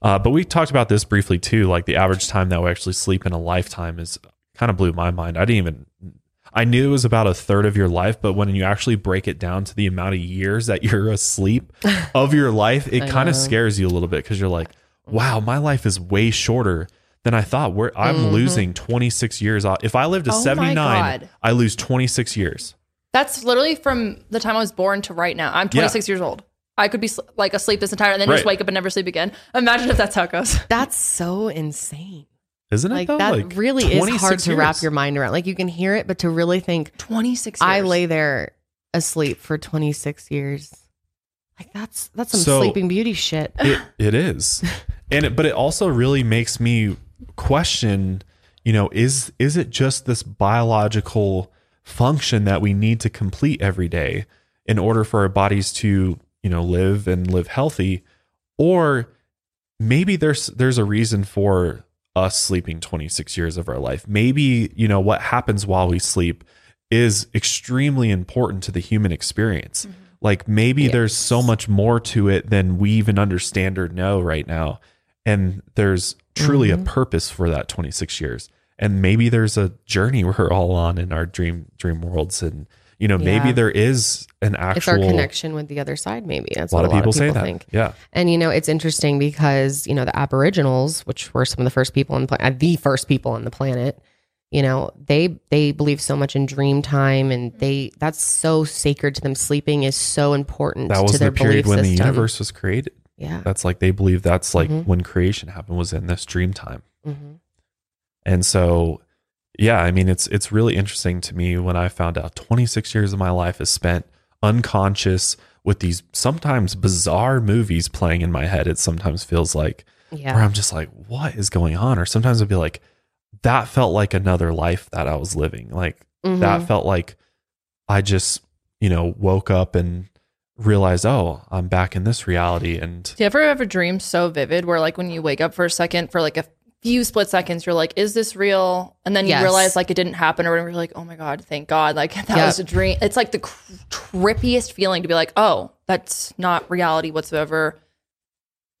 Uh, but we talked about this briefly too. Like the average time that we actually sleep in a lifetime is kind of blew my mind. I didn't even, I knew it was about a third of your life, but when you actually break it down to the amount of years that you're asleep of your life, it kind of scares you a little bit because you're like, wow, my life is way shorter than I thought. Where I'm Mm-hmm. losing 26 years. off. If I live to Oh 79, I lose 26 years. That's literally from the time I was born to right now. I'm 26 years old. I could be like asleep this entire and then just wake up and never sleep again. Imagine if that's how it goes. That's so insane. Isn't it? Like though? that Like, really is hard 26 to wrap years. your mind around. Like you can hear it, but to really think 26 years. I lay there asleep for 26 years. Like that's that's some So- sleeping beauty shit. it, it is and it, but it also really makes me question you know is is it just this biological function that we need to complete every day in order for our bodies to you know live and live healthy or maybe there's there's a reason for us sleeping 26 years of our life. Maybe, you know, what happens while we sleep is extremely important to the human experience. Mm-hmm. Like maybe there's so much more to it than we even understand or know right now. And there's truly Mm-hmm. a purpose for that 26 years. And maybe there's a journey we're all on in our dream dream worlds and you know, maybe Yeah. there is an actual It's our connection with the other side, maybe. That's a lot what of people say that. think. Yeah. And you know, it's interesting because you know the Aboriginals, which were some of the first people on the planet, the first people on the planet, you know, they they believe so much in dream time, and they that's so sacred to them. Sleeping is so important That was to the their period belief when the universe was created. Yeah. That's like they believe that's like Mhm. when creation happened was in this dream time. hmm And so yeah, I mean it's it's really interesting to me when I found out 26 years of my life is spent unconscious with these sometimes bizarre movies playing in my head. It sometimes feels like where I'm just like what is going on or sometimes I'd be like that felt like another life that I was living. Like Mhm. that felt like I just, you know, woke up and realized, oh, I'm back in this reality. And Do you ever have a dream so vivid where like when you wake up for a second for like a few split seconds, you're like, is this real? And then you Yes. realize like it didn't happen or whatever. You're like, oh my God, thank God. Like that Yep. was a dream. It's like the cr- trippiest feeling to be like, oh, that's not reality whatsoever.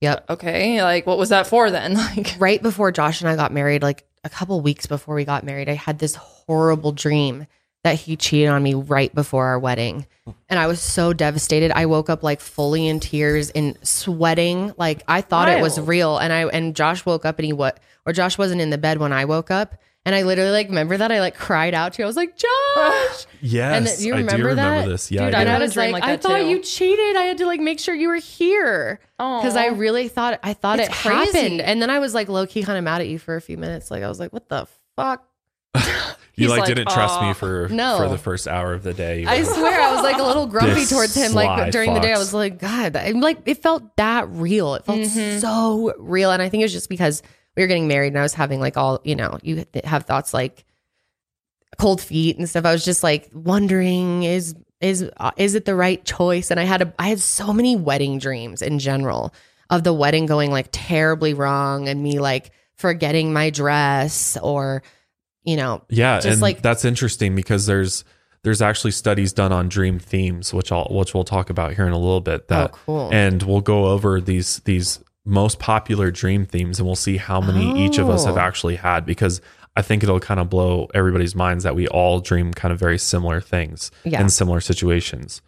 Yep. Okay. Like what was that for then? Like, right before Josh and I got married, like a couple weeks before we got married, I had this horrible dream that he cheated on me right before our wedding. And I was so devastated. I woke up like fully in tears and sweating. Like I thought it was real. And I and Josh woke up and he what or Josh wasn't in the bed when I woke up. And I literally like remember that I like cried out to you. I was like, Josh. yes, And then- do you I do remember remember that? this. Yeah, Dude, I I. I had a was dream like, like I thought too. you cheated. I had to like make sure you were here because I really thought I thought It's it crazy. happened. And then I was like low key kind of mad at you for a few minutes. Like I was like, what the fuck? you like, like, didn't trust me for No. for the first hour of the day. I swear I was like a little grumpy towards him. Like during the day, I was like, God, I'm like it felt that real. It felt Mm-hmm. so real. And I think it was just because we were getting married and I was having like all, you know, you have thoughts like cold feet and stuff. I was just like wondering is is uh, is it the right choice? And I had a I had so many wedding dreams in general of the wedding going like terribly wrong and me like forgetting my dress or you know yeah, and like- that's interesting because there's there's actually studies done on dream themes, which I'll which we'll talk about here in a little bit. That Oh, cool. and we'll go over these these most popular dream themes, and we'll see how many each of us have Oh. actually had because. I think it'll kind of blow everybody's minds that we all dream kind of very similar things Yeah. in similar situations.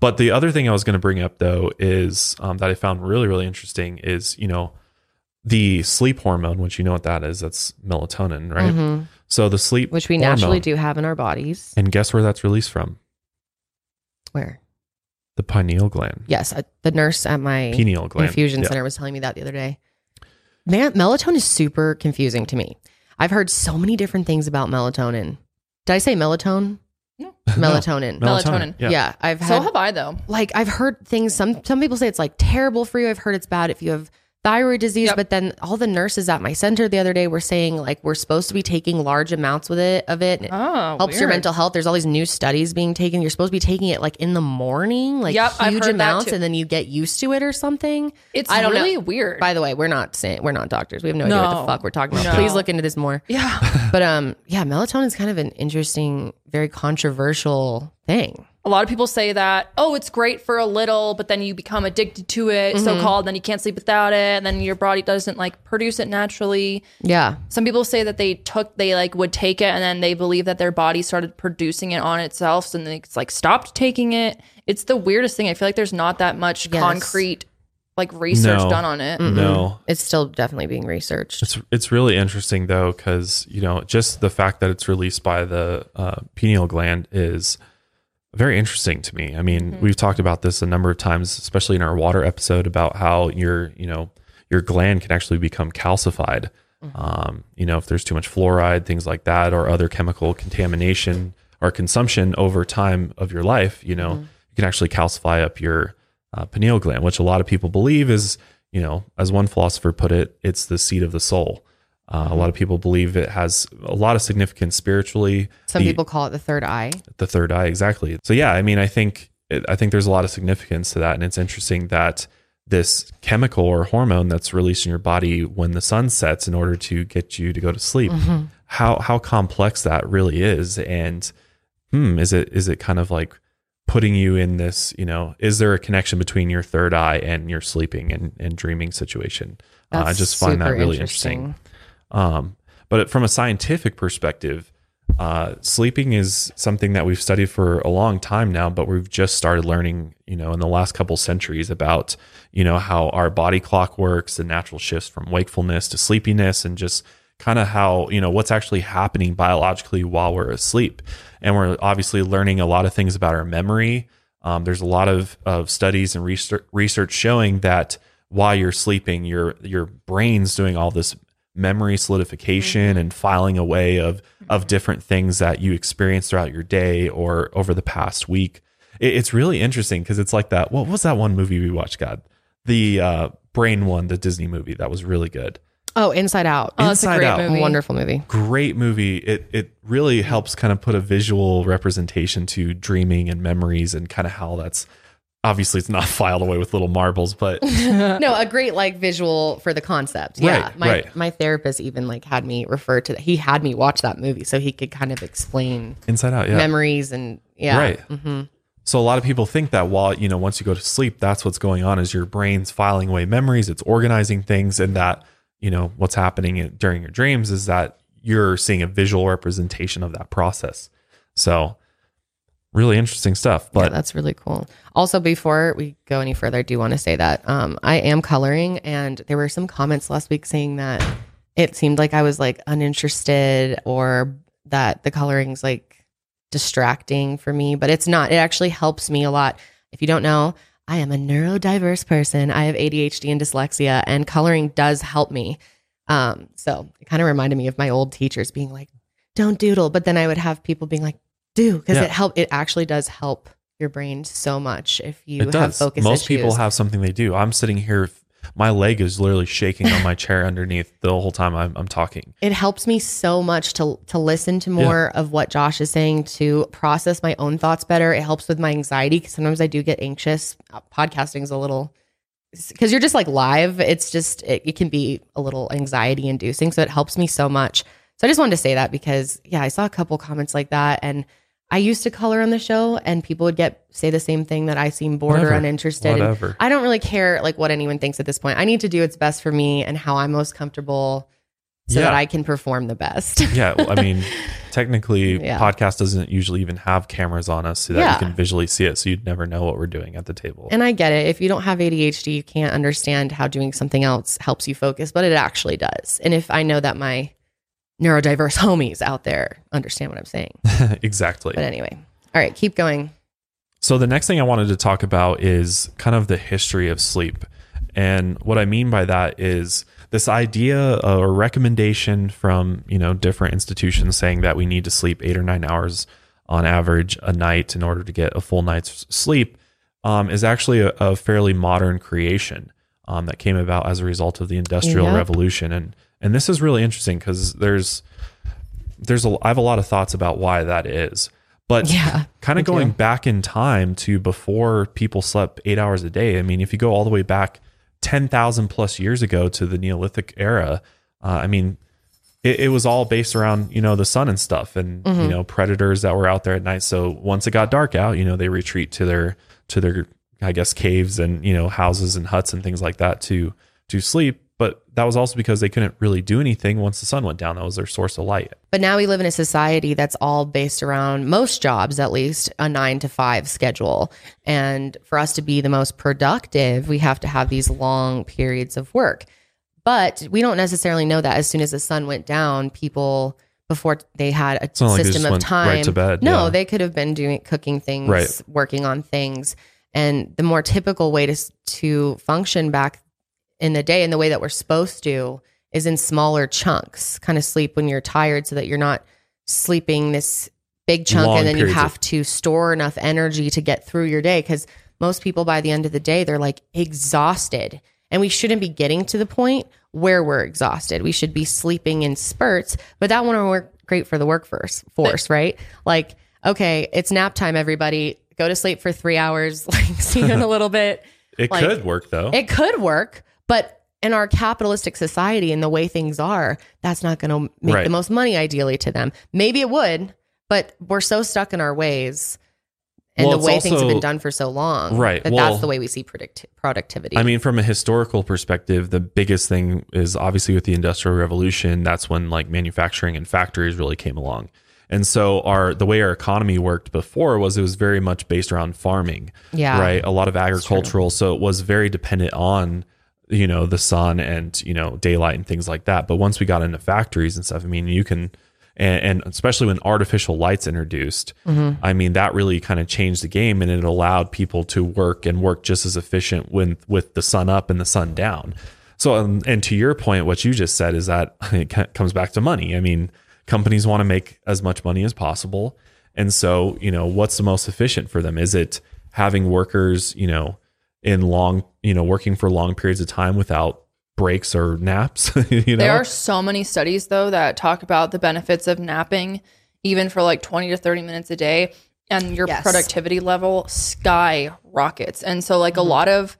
But the other thing I was going to bring up though is um, that I found really really interesting is you know the sleep hormone, which you know what that is. That's melatonin, right? Mhm. So the sleep, which we hormone, naturally do have in our bodies. and guess where that's released from? Where? The pineal gland, Yes, uh, the nurse at my pineal gland, infusion Yeah. center was telling me that the other day. Man, melatonin is super confusing to me. I've heard so many different things about melatonin. Did I say melatonin? No. Melatonin. Melatonin. Yeah. Yeah. I've So have I though. like I've heard things. Some some people say it's like terrible for you. I've heard it's bad if you have thyroid disease. Yep. But then all the nurses at my center the other day were saying like we're supposed to be taking large amounts with it of it. Oh, helps your mental health. There's all these new studies being taken. You're supposed to be taking it like in the morning, like Yep, huge amounts, and then you get used to it or something. It's I don't know. weird. By the way, we're not saying we're not doctors. We have no, idea what the fuck we're talking about. No. Please look into this more. yeah. But um, yeah, melatonin is kind of an interesting, very controversial thing. A lot of people say that, oh, it's great for a little, but then you become addicted to it, so called, then you can't sleep without it, and then your body doesn't like produce it naturally. Yeah, Some people say that they took, they like would take it, and then they believe that their body started producing it on itself, so then they like stopped taking it. It's the weirdest thing. I feel like there's not that much Yes. concrete like research No. done on it. No, it's still definitely being researched. It's it's really interesting though because you know just the fact that it's released by the uh, pineal gland is very interesting to me. I mean, we've talked about this a number of times, especially in our water episode about how your you know your gland can actually become calcified. Um, you know, if there's too much fluoride, things like that, or other chemical contamination or consumption over time of your life, you know, you can actually calcify up your uh, pineal gland, which a lot of people believe is, you know, as one philosopher put it, it's the seat of the soul. Uh, a lot of people believe it has a lot of significance spiritually. Some The- people call it the third eye. the third eye exactly so yeah i mean i think i think there's a lot of significance to that and it's interesting that this chemical or hormone that's released in your body when the sun sets in order to get you to go to sleep. Mm-hmm. How how complex that really is, and hmm, is it is it kind of like putting you in this? You know, is there a connection between your third eye and your sleeping and, and dreaming situation? Uh, I just find that really interesting. Um, but from a scientific perspective, uh, sleeping is something that we've studied for a long time now, but we've just started learning, you know, in the last couple centuries about, you know, how our body clock works, the natural shifts from wakefulness to sleepiness, and just kind of how, you know, what's actually happening biologically while we're asleep. And we're obviously learning a lot of things about our memory. Um, there's a lot of, of studies and research, research showing that while you're sleeping, your your brain's doing all this memory solidification and filing away of of different things that you experience throughout your day or over the past week. It, it's really interesting because it's like that. What was that one movie we watched? God, the uh, brain one, the Disney movie that was really good. Oh, Inside Out. Oh, that's a Inside great Out. movie. Wonderful movie. Great movie. It it really helps kind of put a visual representation to dreaming and memories and kind of how that's obviously it's not filed away with little marbles, but no, a great like visual for the concept. Yeah. Right, my right. my therapist even like had me refer to that. He had me watch that movie so he could kind of explain Inside Out, yeah. memories and yeah. Right. Mm-hmm. So a lot of people think that while you know once you go to sleep, that's what's going on is your brain's filing away memories, it's organizing things, and that you know what's happening in- during your dreams is that you're seeing a visual representation of that process. So really interesting stuff. Yeah, But that's really cool. Also, before we go any further, I do want to say that um, I am coloring, and there were some comments last week saying that it seemed like I was like uninterested or that the coloring's like distracting for me, but it's not. It actually helps me a lot. If you don't know, I am a neurodiverse person. I have ADHD and dyslexia, and coloring does help me. Um, so it kind of reminded me of my old teachers being like, "Don't doodle," but then I would have people being like, "Do," because Yeah. it help. It actually does help your brain so much if you it have does. focus Most issues. people have something they do. I'm sitting here, my leg is literally shaking on my chair underneath the whole time I'm, I'm talking. it helps me so much to to listen to more of what Josh is saying to process my own thoughts better. It helps with my anxiety because sometimes I do get anxious. Uh, Podcasting is a little because you're just like live. It's just it, it can be a little anxiety inducing. So it helps me so much. So I just wanted to say that because yeah, I saw a couple comments like that and. I used to color on the show, and people would get say the same thing that I seem bored Whatever. or uninterested. Whatever. I don't really care like what anyone thinks at this point. I need to do what's best for me and how I'm most comfortable so Yeah. that I can perform the best. Yeah, well, I mean, technically, Yeah. podcast doesn't usually even have cameras on us so that Yeah. you can visually see it, so you'd never know what we're doing at the table. and I get it. If you don't have ADHD, you can't understand how doing something else helps you focus, but it actually does. And if I know that my neurodiverse homies out there understand what I'm saying. exactly. But anyway, all right, keep going. So the next thing I wanted to talk about is kind of the history of sleep. And what I mean by that is this idea or recommendation from, you know, different institutions saying that we need to sleep 8 or 9 hours on average a night in order to get a full night's sleep um, is actually a, a fairly modern creation um, that came about as a result of the industrial Yep. revolution and and this is really interesting cuz there's there's a I have a lot of thoughts about why that is. But Yeah, kind of me too. going back in time to before people slept eight hours a day. I mean, if you go all the way back 10,000 plus years ago to the Neolithic era, uh, I mean, it, it was all based around, you know, the sun and stuff and, Mm-hmm. you know, predators that were out there at night. So once it got dark out, you know, they retreat to their, to their, I guess, caves and, you know, houses and huts and things like that to, to sleep. But that was also because they couldn't really do anything once the sun went down. That was their source of light. But now we live in a society that's all based around most jobs, at least a nine to five schedule. And for us to be the most productive, we have to have these long periods of work. But we don't necessarily know that as soon as the sun went down, people before they had a not like they system of time right to bed, No, yeah. they could have been doing cooking things, Right. working on things. And the more typical way to to function back in the day and the way that we're supposed to is in smaller chunks. Kind of sleep when you're tired so that you're not sleeping this big chunk Long and then you periods of- have to store enough energy to get through your day cuz most people by the end of the day they're like exhausted. And we shouldn't be getting to the point where we're exhausted. We should be sleeping in spurts, but that won't work great for the workforce force, right? Like, okay, it's nap time everybody. Go to sleep for 3 hours, like see you in a little bit. It Like, could work though. It could work, but in our capitalistic society and the way things are, that's not going to make Right. the most money ideally to them. Maybe it would, but we're so stuck in our ways and Well, the way things have been done for so long. Right. That Well- that's the way we see predict- productivity. I mean, from a historical perspective, the biggest thing is obviously with the Industrial Revolution. That's when like manufacturing and factories really came along. And so our the way our economy worked before was it was very much based around farming. Yeah. Right. A lot of agricultural. So it was very dependent on, you know, the sun and, you know, daylight and things like that. But once we got into factories and stuff, I mean, you can and, and especially when artificial lights introduced, I mean that really kind of changed the game, and it allowed people to work and work just as efficient when with the sun up and the sun down. So, um, and to your point, what you just said is that it comes back to money. I mean, companies want to make as much money as possible, and so you know what's the most efficient for them? Is it having workers, you know, in long, you know, working for long periods of time without breaks or naps? you know, There are so many studies though that talk about the benefits of napping, even for like 20 to 30 minutes a day, and your Yes. productivity level sky rockets. And so, like, a mm-hmm. lot of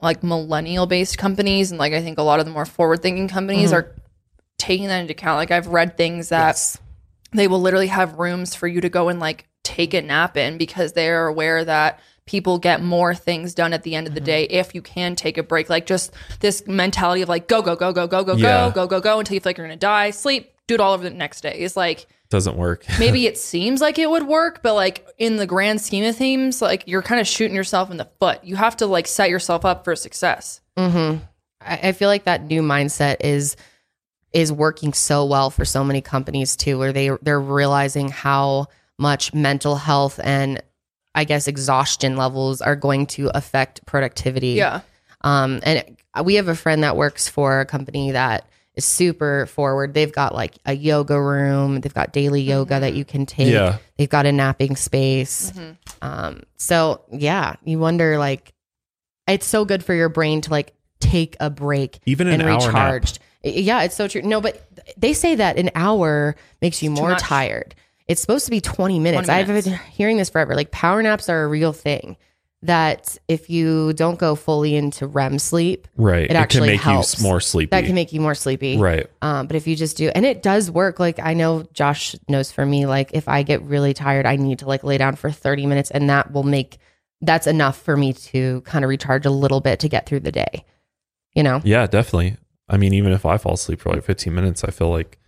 like millennial based companies, and like I think a lot of the more forward thinking companies mm-hmm. are taking that into account. Like, I've read things that Yes. they will literally have rooms for you to go and like take a nap in because they are aware that people get more things done at the end of the Mm-hmm. day if you can take a break. Like just this mentality of like go go go go go go Yeah. go go go go until you feel like you're gonna die. Sleep, do it all over the next day. It's like doesn't work. maybe it seems like it would work, but like in the grand scheme of things, like you're kind of shooting yourself in the foot. You have to like set yourself up for success. I, I feel like that new mindset is is working so well for so many companies too, where they they're realizing how much mental health and I guess exhaustion levels are going to affect productivity. Yeah. Um, and we have a friend that works for a company that is super forward. They've got like a yoga room. They've got daily yoga that you can take. Yeah. They've got a napping space. Um, so yeah, you wonder like, it's so good for your brain to like take a break Even an and hour nap. recharged. Yeah, it's so true. No, but they say that an hour makes you more tired. It's supposed to be 20 minutes. 20 I've been hearing this forever. Like power naps are a real thing. That if you don't go fully into REM sleep, Right. it can actually make helps. you more sleepy. That can make you more sleepy. right. Um, but if you just do, and it does work. Like I know Josh knows for me, like if I get really tired, I need to like lay down for 30 minutes and that will make, that's enough for me to kind of recharge a little bit to get through the day, you know? Yeah, definitely. I mean, even if I fall asleep for like 15 minutes, I feel like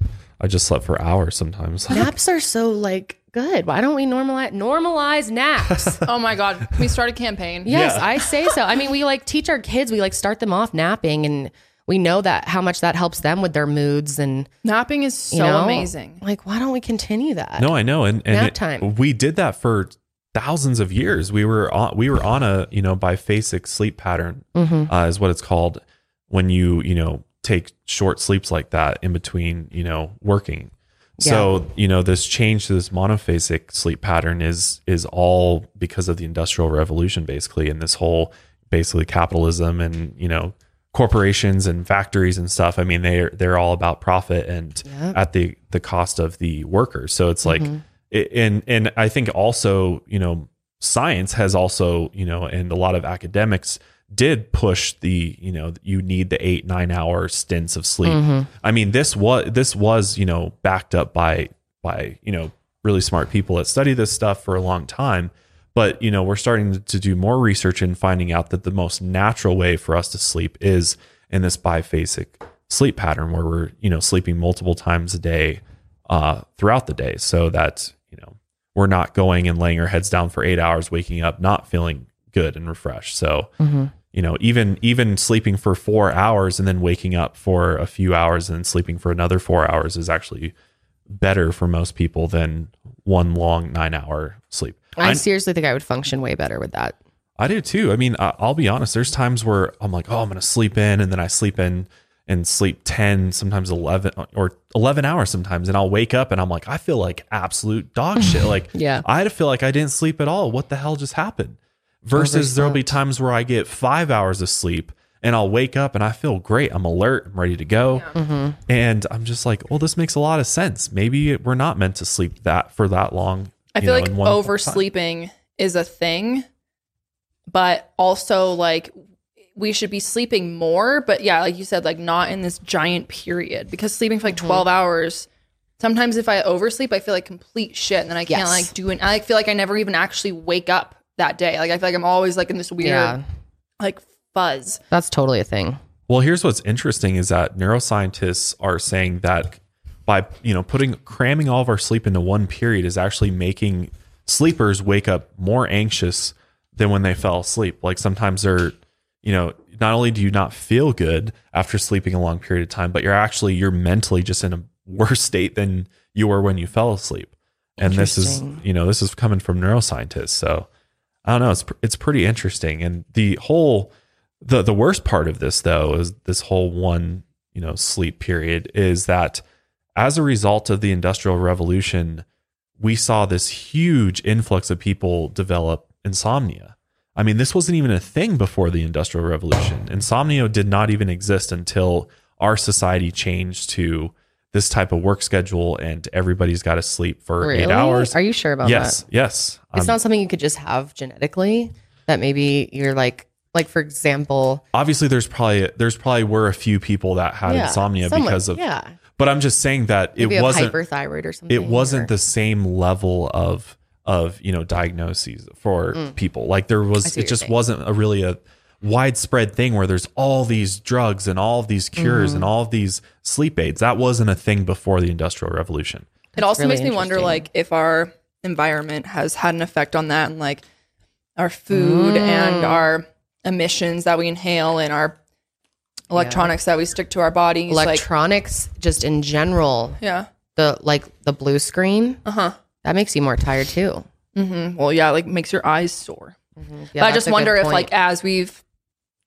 I just slept for hours sometimes. Naps are so like good. Why don't we normalize, normalize naps? Oh my God. We start a campaign? Yes, Yeah. I say so. I mean, we like teach our kids, we like start them off napping and we know that how much that helps them with their moods and Napping is so you know, amazing. Like, why don't we continue that? No, I know, and and Nap it- time. we did that for thousands of years. We were on we were on a you know biphasic sleep pattern Mm-hmm. uh, is what it's called when you you know take short sleeps like that in between you know working. So you know this change to this monophasic sleep pattern is is all because of the industrial revolution basically, and this whole basically capitalism and you know corporations and factories and stuff. I mean they're they're all about profit and at the the cost of the workers. So it's like mm-hmm. it, and and I think also you know science has also you know and a lot of academics did push the you know you need the eight nine hour stints of sleep. I mean this was this was you know backed up by by you know really smart people that study this stuff for a long time. But you know we're starting to do more research and finding out that the most natural way for us to sleep is in this biphasic sleep pattern where we're you know sleeping multiple times a day uh, throughout the day so that you know we're not going and laying our heads down for eight hours waking up not feeling good and refreshed so you know even even sleeping for four hours and then waking up for a few hours and then sleeping for another four hours is actually better for most people than one long nine hour sleep I, I- seriously think I would function way better with that. I do too. I mean, I'll be honest. There's times where I'm like, oh, I'm going to sleep in, and then I sleep in and sleep 10, sometimes 11 or 11 hours sometimes. And I'll wake up and I'm like, I feel like absolute dog shit. Like, Yeah. I feel like I didn't sleep at all. What the hell just happened? Versus there'll be times where I get five hours of sleep and I'll wake up and I feel great. I'm alert. I'm ready to go. And I'm just like, well, this makes a lot of sense. Maybe we're not meant to sleep that for that long. I feel know, like in one time. oversleeping is a thing but also like we should be sleeping more. But yeah, like you said, like not in this giant period because sleeping for like Mm-hmm. 12 hours. Sometimes if I oversleep, I feel like complete shit, and then I can't Yes. like do it. I feel like I never even actually wake up that day. Like I feel like I'm always like in this weird Yeah, like fuzz. that's totally a thing. Well, here's what's interesting is that neuroscientists are saying that by you know putting cramming all of our sleep into one period is actually making sleepers wake up more anxious than when they fell asleep. Like sometimes they're you know not only do you not feel good after sleeping a long period of time, but you're actually you're mentally just in a worse state than you were when you fell asleep. And this is you know this is coming from neuroscientists, so I don't know. It's it's pretty interesting, and the whole the the worst part of this though is this whole one you know sleep period is that as a result of the industrial revolution we saw this huge influx of people develop insomnia i mean this wasn't even a thing before the industrial revolution insomnia did not even exist until our society changed to this type of work schedule and everybody's got to sleep for Really? eight hours Are you sure about yes that? yes It's Um, not something you could just have genetically. That maybe you're like, like for example, obviously there's probably there's probably were a few people that had yeah, insomnia someone- because of yeah, but i'm just saying that it maybe you have wasn't hyperthyroid or something. it wasn't or- the same level of of you know diagnoses for people like there Mm. Was it just saying. wasn't a really a widespread thing where there's all these drugs and all of these cures Mm-hmm. and all of these sleep aids that wasn't a thing before the industrial revolution It also really makes me wonder like if our environment has had an effect on that and like our food Mm. and our emissions that we inhale and our electronics that we stick to our bodies like electronics just in general. yeah The like the blue screen uh-huh that makes you more tired too. mm-hmm. well yeah like makes your eyes sore Yeah, but i just wonder if like as we've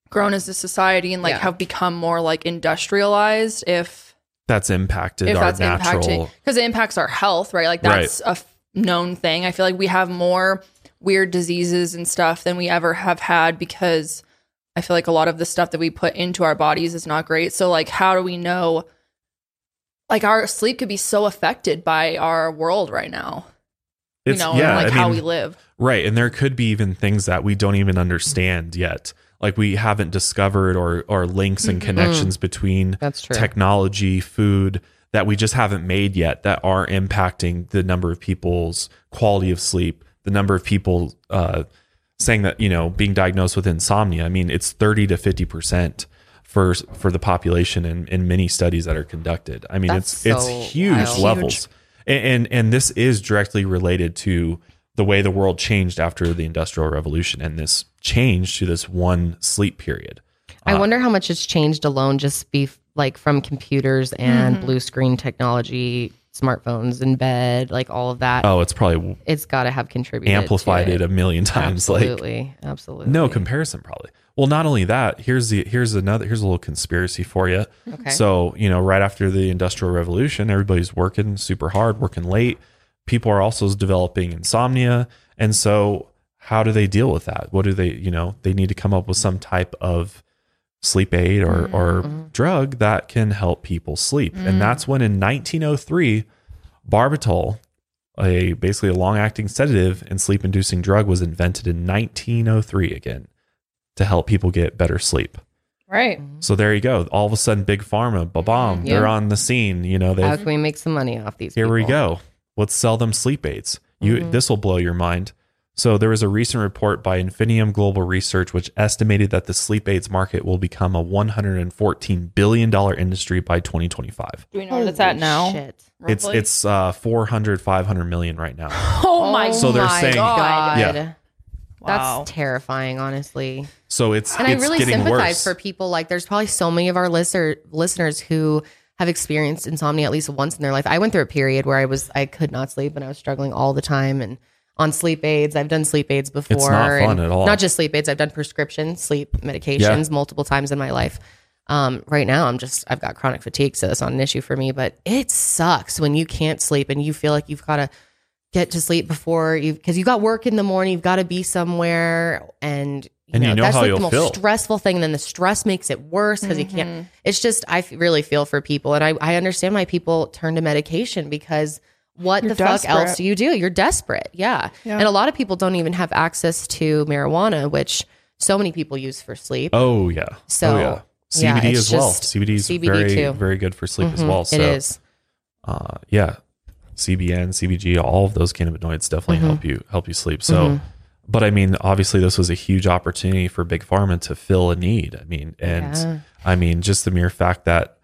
grown as a society and like Yeah. have become more like industrialized if that's impacted if our that's natural impacting because it impacts our health right like that's a f- known thing i feel like we have more weird diseases and stuff than we ever have had because i feel like a lot of the stuff that we put into our bodies is not great so like how do we know like our sleep could be so affected by our world right now you know yeah like I how mean, we live Right. And there could be even things that we don't even understand yet. Like we haven't discovered or or links and mm-hmm. connections mm. between That's true. technology, food that we just haven't made yet that are impacting the number of people's quality of sleep, the number of people uh, saying that, you know, being diagnosed with insomnia. I mean, it's 30 to 50% for for the population in, in many studies that are conducted. I mean, That's it's so it's huge wild. levels. And, and and this is directly related to the way the world changed after the industrial revolution and this change to this one sleep period. I wonder how much it's changed alone just be like from computers and Mm-hmm. blue screen technology, smartphones in bed, like all of that. Oh, it's probably It's got to have contributed. to amplified it a million times like Absolutely, absolutely. no comparison probably well not only that here's the here's another here's a little conspiracy for you Okay. so you know right after the industrial revolution everybody's working super hard working late people are also developing insomnia and so how do they deal with that what do they you know they need to come up with some type of sleep aid or mm-hmm. or mm-hmm. drug that can help people sleep and mm. that's when in 1903 barbital, a basically a long acting sedative and sleep inducing drug was invented in 1903 again to help people get better sleep. right mm-hmm. So there you go. All of a sudden, big pharma, ba bomb, they're on the scene. You know, How can we make some money off these? here we go. Let's sell them sleep aids. You this will blow your mind. So there was a recent report by Infinium Global Research which estimated that the sleep aids market will become a 114 billion dollar industry by 2025. do we know what it's at now Shit. It's roughly? it's uh 400 500 million right now. oh my So they're my saying- God. Yeah. Wow. That's terrifying, honestly. So it's And it's I really getting sympathize worse. for people. Like, there's probably so many of our listener, listeners who have experienced insomnia at least once in their life. I went through a period where I was, I could not sleep and I was struggling all the time and on sleep aids. I've done sleep aids before. It's not fun at all. Not just sleep aids. I've done prescription sleep medications multiple times in my life. Um, right now, I'm just, I've got chronic fatigue, so that's not an issue for me, but it sucks when you can't sleep and you feel like you've got to get to sleep before you, because you got work in the morning, you've got to be somewhere and, you And you know, know that's how like you'll the most feel. stressful thing. And then the stress makes it worse because you can't, it's just, I f- really feel for people. And I, I understand why people turn to medication because what You're the fuck else do you do? You're desperate. Yeah. Yeah. And a lot of people don't even have access to marijuana, which so many people use for sleep. Oh yeah. So, oh, yeah. yeah, CBD it's as well. just CBD is very too. very good for sleep as Mhm, well. So it is. uh yeah. CBN, CBG, all of those cannabinoids definitely Mm-hmm. help you help you sleep. So but I mean, obviously this was a huge opportunity for Big Pharma to fill a need. I mean, and Yeah. I mean, just the mere fact that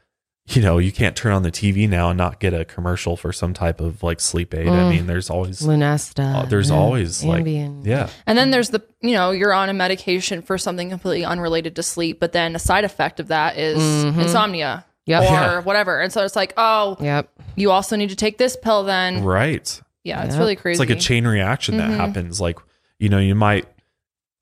you know, you can't turn on the TV now and not get a commercial for some type of like sleep aid. I Mm. mean, there's always Lunesta. uh, there's yeah, always like Ambien. yeah. And then there's the, you know, you're on a medication for something completely unrelated to sleep, but then a side effect of that is insomnia Yep. or Yeah. whatever. And so it's like, oh, Yep. you also need to take this pill then. Right. Yeah, it's really crazy. It's like a chain reaction that happens. Like, you know, you might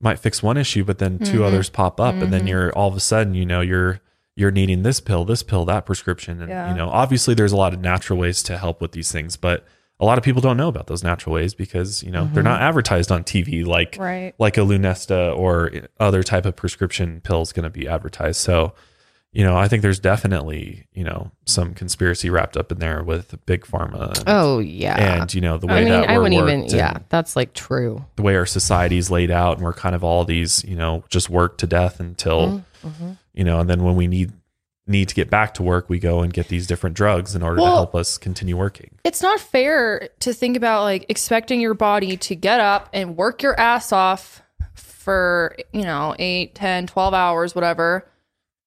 might fix one issue, but then 2 others pop up, and then you're all of a sudden, you know, you're you're needing this pill, this pill, that prescription, and Yeah. you know, obviously, there's a lot of natural ways to help with these things, but a lot of people don't know about those natural ways because you know they're not advertised on TV like Right. like a Lunesta or other type of prescription pill is going to be advertised. So, you know, I think there's definitely you know some conspiracy wrapped up in there with big pharma. and- Oh yeah. and you know the way I mean, that I we're wouldn't even. Yeah, that's like true. the way our society's laid out, and we're kind of all these, you know, just work to death until, Mm-hmm, you know, and then when we need need to get back to work, we go and get these different drugs in order to help us continue working. it's not fair to think about like expecting your body to get up and work your ass off for you know 8 10 12 hours whatever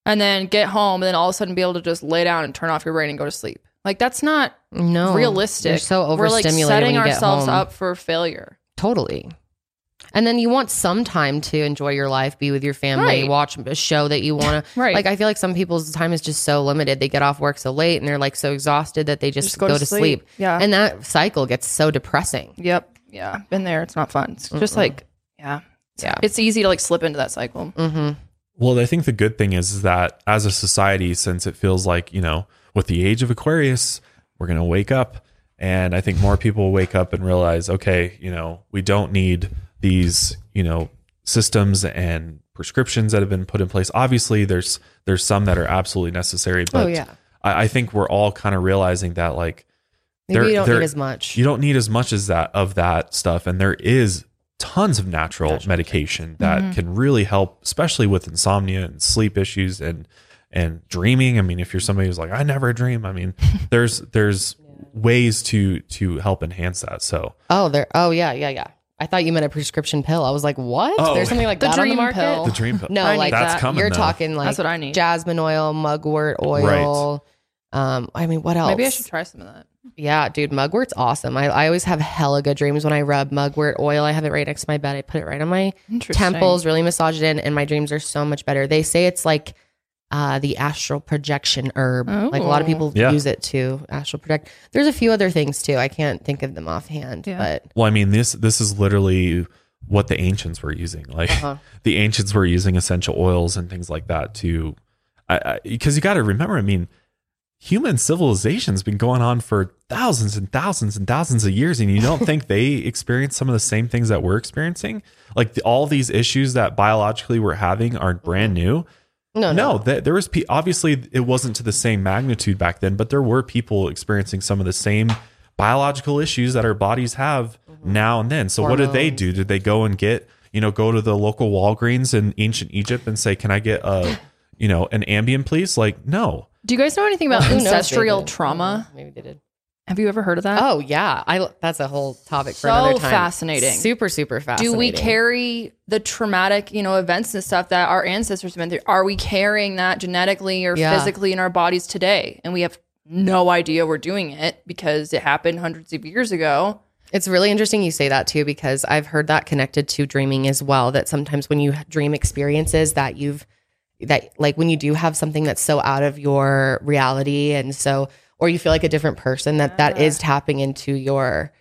and then get home and then all of a sudden be able to just lay down and turn off your brain and go to sleep like that's not No, realistic You're so we're like setting when you get ourselves home. up for failure Totally. And then you want some time to enjoy your life, be with your family, Right. watch a show that you want to. Right. Like I feel like some people's time is just so limited. They get off work so late and they're like so exhausted that they just, go, to, sleep. Yeah. And that cycle gets so depressing. yep yeah been there it's not fun it's just like yeah Yeah. it's easy to like slip into that cycle Mm-hmm. Well, I think the good thing is that as a society, since it feels like, you know, with the age of Aquarius, we're going to wake up. And I think more people wake up and realize, okay, you know, we don't need these, you know, systems and prescriptions that have been put in place. Obviously, there's there's some that are absolutely necessary, but Oh, yeah. I, I think we're all kind of realizing that like Maybe you don't need as much. you don't need as much as that of that stuff and there is tons of natural medication that Mm-hmm. can really help especially with insomnia and sleep issues and and dreaming i mean if you're somebody who's like i never dream i mean there's there's ways to to help enhance that so oh, there. Oh, yeah, yeah, yeah. I thought you meant a prescription pill. I was like, what? Oh. There's something like The that on the dream market. pill. the dream pill No, I like that's that. coming you're though. talking like That's what I need. jasmine oil, mugwort oil. Right. Um, I mean, what else? maybe i should try some of that Yeah, dude, mugwort's awesome. I, I always have hella good dreams when I rub mugwort oil. I have it right next to my bed. I put it right on my temples, really massage it in, and my dreams are so much better. They say it's like uh, the astral projection herb. Like a lot of Oh. people Yeah. use it to astral project. There's a few other things too. I can't think of them offhand, Yeah. but well i mean this this is literally what the ancients were using like Uh-huh. the ancients were using essential oils and things like that to because you got to remember i mean human civilization's been going on for thousands and thousands and thousands of years and you don't think they experienced some of the same things that we're experiencing like the, all these issues that biologically we're having aren't brand new no, no, th- there was pe- obviously it wasn't to the same magnitude back then, but there were people experiencing some of the same biological issues that our bodies have mm-hmm. now and then. So what did they do? Did they go and get you know go to the local Walgreens in ancient Egypt and say, "Can I get a you know an Ambien, please?" Like, no. do you guys know anything about Who ancestral trauma Maybe they did. Have you ever heard of that Oh yeah, I that's a whole topic for So another time. fascinating. super super fascinating. do we carry the traumatic you know events and stuff that our ancestors went through are we carrying that genetically or Yeah. physically in our bodies today and we have no idea we're doing it because it happened hundreds of years ago It's really interesting you say that too because I've heard that connected to dreaming as well. That sometimes when you dream experiences that you've that like when you do have something that's so out of your reality and so or you feel like a different person that that is tapping into your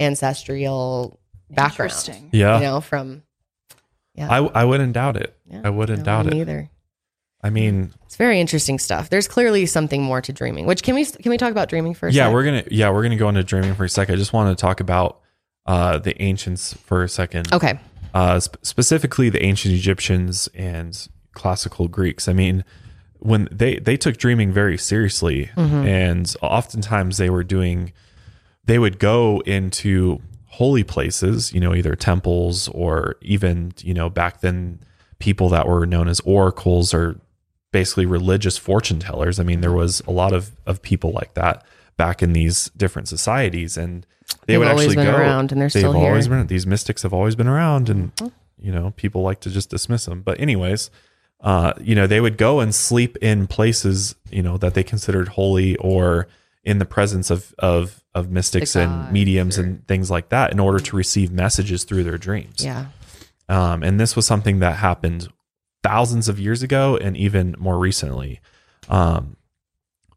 ancestral background. interesting Yeah, You know from yeah. I I wouldn't doubt it. yeah, I wouldn't no, doubt me it. either. I mean, It's very interesting stuff. There's clearly something more to dreaming. Which can we can we talk about dreaming for a yeah, sec? we're gonna yeah we're gonna go into dreaming for a sec. I just want to talk about uh, the ancients for a second. okay. uh, sp- specifically the ancient Egyptians and classical Greeks. I mean, when they they took dreaming very seriously, and oftentimes they were doing they would go into holy places, you know, either temples or even, you know, back then people that were known as oracles or basically religious fortune tellers. I mean, there was a lot of, of people like that back in these different societies and they They've would always actually been go around and they're they've still always here. Mm-hmm. been these mystics have always been around and you know people like to just dismiss them but anyways uh you know they would go and sleep in places you know that they considered holy or in the presence of of of mystics The and mediums or- and things like that in order to receive messages through their dreams Yeah. um, and this was something that happened thousands of years ago and even more recently. Um,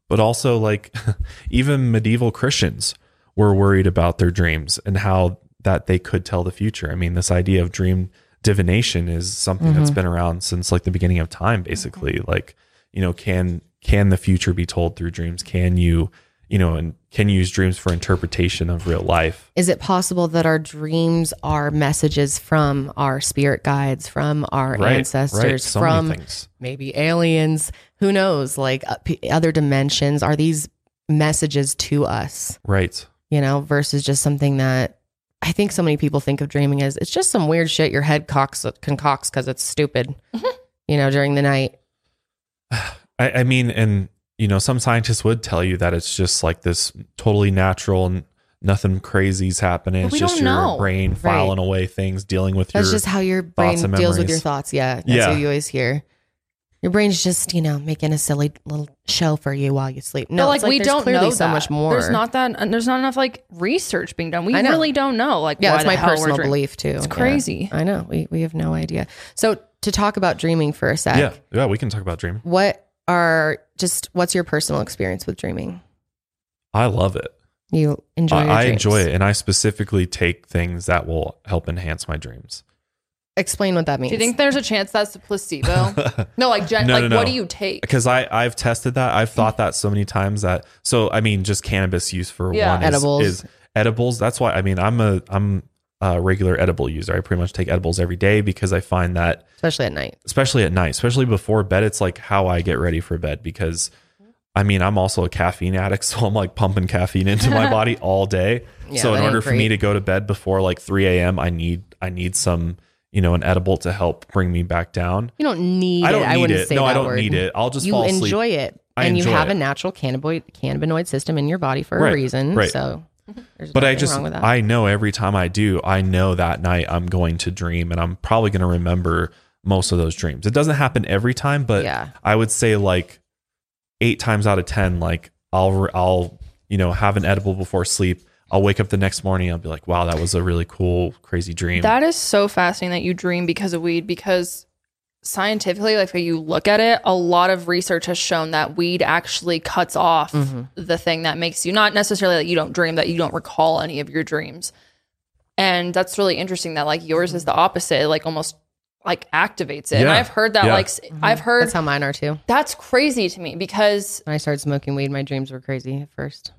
but also, like, even medieval Christians were worried about their dreams and how that they could tell the future. I mean, this idea of dream divination is something that's been around since like the beginning of time, basically. Like, you know, can can the future be told through dreams? Can you, you know, and can you use dreams for interpretation of real life? Is it possible that our dreams are messages from our spirit guides, from our Right, ancestors, right. So from maybe aliens? Who knows? Like uh, other dimensions? Are these messages to us? Right. You know, versus just something that I think so many people think of dreaming as it's just some weird shit your head cocks, concocts because it's stupid. You know, during the night. I, I mean, and you know, some scientists would tell you that it's just like this totally natural and nothing crazy's happening. It's we just don't your know. brain filing away things, dealing with That's your. just how your brain deals with your thoughts. Yeah. That's Yeah. what you always hear. Your brain's just, you know, making a silly little show for you while you sleep. No, but like, it's like we don't clearly know so that. much more. There's not that. and There's not enough like research being done. We really don't know. Like, Yeah, it's my personal dream- belief too. It's Yeah. crazy. I know. We we have no idea. So to talk about dreaming for a sec, yeah, yeah, we can talk about dreaming. what are just what's your personal experience with dreaming? I love it. You enjoy I, your I enjoy it, and I specifically take things that will help enhance my dreams. Explain what that means. Do you think there's a chance that's a placebo? no, like, gen- No, like no, no. what do you take? Because I I've tested that. I've thought that so many times that. So I mean, just cannabis use for Yeah. one is, Edibles. is edibles. That's why I mean I'm a I'm a regular edible user. I pretty much take edibles every day because I find that especially at night? especially at night, especially before bed, it's like how I get ready for bed because I mean, I'm also a caffeine addict, so I'm like pumping caffeine into my body all day. Yeah, so in that order for me great. to go to bed before like 3 a.m., I need I need some, you know, an edible to help bring me back down. You don't need I don't it. I need wouldn't it. say No, I don't word. need it. I'll just you fall asleep. enjoy it. I and you have it. a natural cannabinoid cannabinoid system in your body for Right, a reason. right. So there's But I just wrong with that. I know every time I do, I know that night I'm going to dream and I'm probably going to remember most of those dreams. It doesn't happen every time, but Yeah. I would say like 8 times out of 10 like I'll I'll you know have an edible before sleep. I'll wake up the next morning I'll be like, "Wow, that was a really cool crazy dream." That is so fascinating that you dream because of weed because scientifically like when you look at it a lot of research has shown that weed actually cuts off Mm-hmm. the thing that makes you not necessarily that you don't dream that you don't recall any of your dreams and that's really interesting that like yours is the opposite like almost like activates it and i've heard that Yeah. like I've heard That's how mine are too. that's crazy to me because When I started smoking weed, my dreams were crazy at first.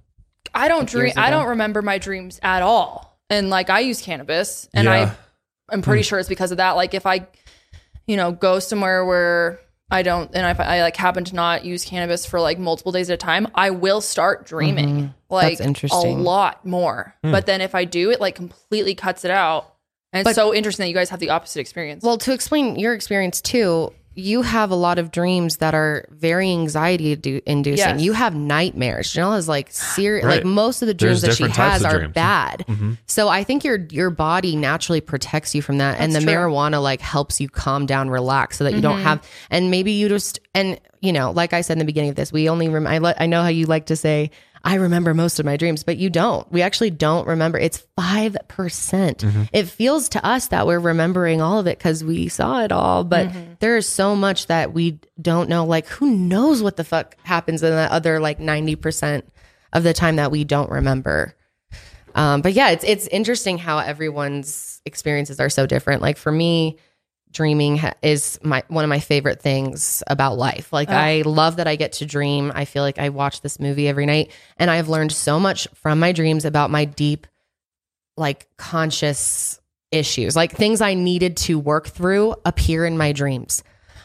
I don't dream. I don't remember my dreams at all. And like I use cannabis, and Yeah. I, I'm pretty sure it's because of that. Like if I, you know, go somewhere where I don't, and if I like happen to not use cannabis for like multiple days at a time, I will start dreaming like Mm-hmm. interesting. a lot more. But then if I do, it like completely cuts it out. And it's so interesting that you guys have the opposite experience. Well, to explain your experience too, you have a lot of dreams that are very anxiety adu- inducing. Yes. You have nightmares. Janelle has like serious, Right. like most of the dreams There's that she has are dreams. bad. Mm-hmm. Mm-hmm. So I think your your body naturally protects you from that, and the true. marijuana like helps you calm down, relax, so that you don't mm-hmm. have. And maybe you just and you know, like I said in the beginning of this, we only. Rem- I le- I know how you like to say. I remember most of my dreams, but you don't. We actually don't remember. It's 5%. percent It feels to us that we're remembering all of it because we saw it all, but there is so much that we don't know. Like, who knows what the fuck happens in the other like 90% of the time that we don't remember. Um, but yeah, it's it's interesting how everyone's experiences are so different. Like for me, dreaming ha- is my one of my favorite things about life. Like oh. I love that I get to dream. I feel like I watch this movie every night and I've learned so much from my dreams about my deep like conscious issues. Like things I needed to work through appear in my dreams.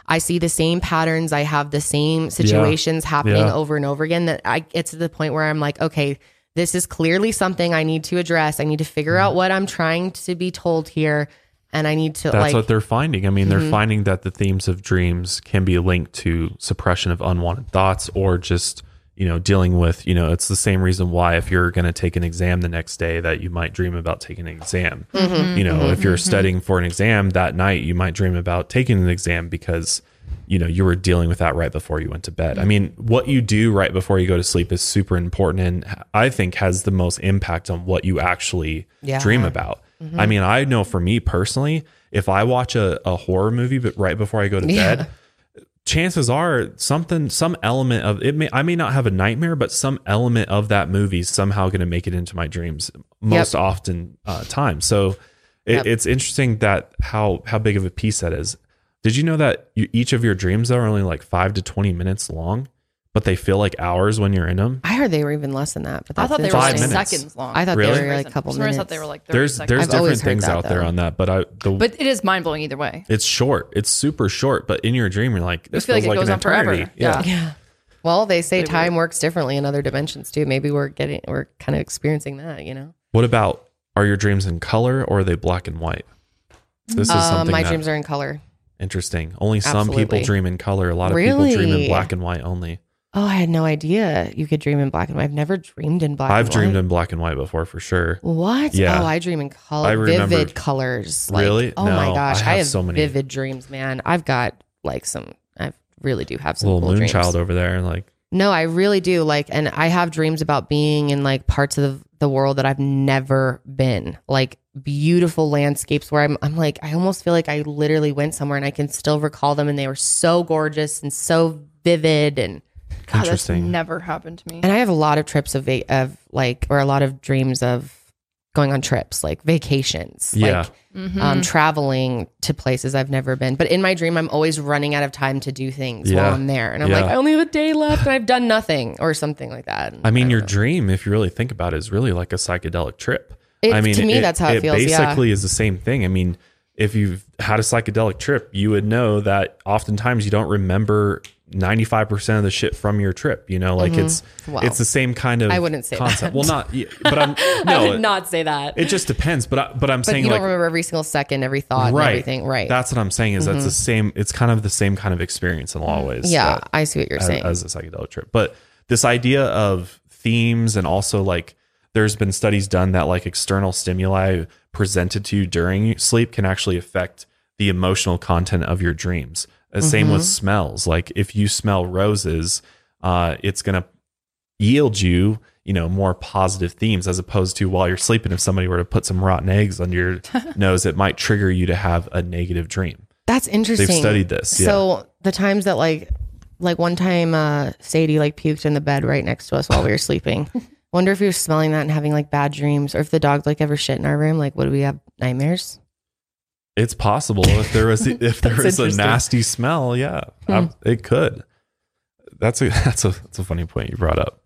I see the same patterns, I have the same situations happening Yeah. over and over again that I get to the point where I'm like, okay, this is clearly something I need to address. I need to figure mm. out what I'm trying to be told here. And I need to That's like, what they're finding. I mean, they're mm-hmm. finding that the themes of dreams can be linked to suppression of unwanted thoughts or just, you know, dealing with, you know, it's the same reason why if you're going to take an exam the next day that you might dream about taking an exam. Mm-hmm. You know, if you're mm-hmm. studying for an exam that night, you might dream about taking an exam because you know you were dealing with that right before you went to bed. I mean, what you do right before you go to sleep is super important and I think has the most impact on what you actually Yeah. dream about. I mean, I know for me personally, if I watch a, a horror movie but right before I go to Yeah. bed, chances are something some element of it may I may not have a nightmare, but some element of that movie is somehow going to make it into my dreams most often uh, times. So it, Yep. it's interesting that how how big of a piece that is. Did you know that you, each of your dreams are only like five to twenty minutes long, but they feel like hours when you're in them? I heard they were even less than that, but I thought they were like Five minutes. seconds long. I thought Really? they were like a couple For some reason, minutes. I thought they were like 30 There's seconds. there's I've always different heard things that, out there though. on that, but I the but it is mind blowing either way. it's short. It's super short, but in your dream, you're like, this feel like feels it like, goes an on forever. eternity. Yeah. yeah. Well, they say Pretty time works differently in other dimensions too. Maybe we're getting we're kind of experiencing that, you know. What about are your dreams in color or are they black and white? This is Uh, something my that- dreams are in color. Interesting. Only some people dream in color. A lot of people dream in Really? black and white only. Oh, I had no idea you could dream in black and white. I've never dreamed in black. And white. I've and dreamed white. in black and white before for sure. What? Yeah. Oh, I dream in color, I remember- vivid colors. Like, Really? Oh my No, gosh, I have, so many. vivid dreams, man. I've got like some. I really do have some Little cool moon dreams. child over there, like No, I really do. Like, and I have dreams about being in like parts of the world that I've never been. Like beautiful landscapes where I'm. I'm like, I almost feel like I literally went somewhere and I can still recall them, and they were so gorgeous and so vivid and. God, that's interesting. never happened to me. And I have a lot of trips of of like, or a lot of dreams of going on trips, like vacations, Yeah. like Mm-hmm. um, traveling to places I've never been. But in my dream, I'm always running out of time to do things Yeah. while I'm there, and I'm Yeah. like, I only have a day left, and I've done nothing, or something like that. I mean, don't your know. dream, if you really think about it, is really like a psychedelic trip. It- I mean, to me, that's how it feels, yeah. basically is the same thing. I mean, if you've had a psychedelic trip, you would know that oftentimes you don't remember 95% of the shit from your trip. You know, like it's Mm-hmm. Well, it's the same kind of I wouldn't say concept. that. Well, not, but I'm, I no, would not say that. it just depends. But, I, but I'm but saying you like, don't remember every single second, every thought, right. everything, right? Mm-hmm. That's what I'm saying is that's the same, it's kind of the same kind of experience in a lot of ways. yeah, that- I see what you're as, saying. as a psychedelic trip. But this idea of themes and also like there's been studies done that like external stimuli presented to you during sleep can actually affect the emotional content of your dreams. Uh, Same with smells. Like if you smell roses, uh, it's gonna yield you, you know, more positive themes as opposed to while you're sleeping. If somebody were to put some rotten eggs on your nose, it might trigger you to have a negative dream. That's interesting. They've studied this, yeah. So the times that like, like one time, uh, Sadie like puked in the bed right next to us while we were sleeping. Wonder if we were smelling that and having like bad dreams, or if the dog like ever shit in our room. Like, would we have nightmares? It's possible if there was if there was a nasty smell, yeah, hmm. I- it could. That's a that's a that's a funny point you brought up.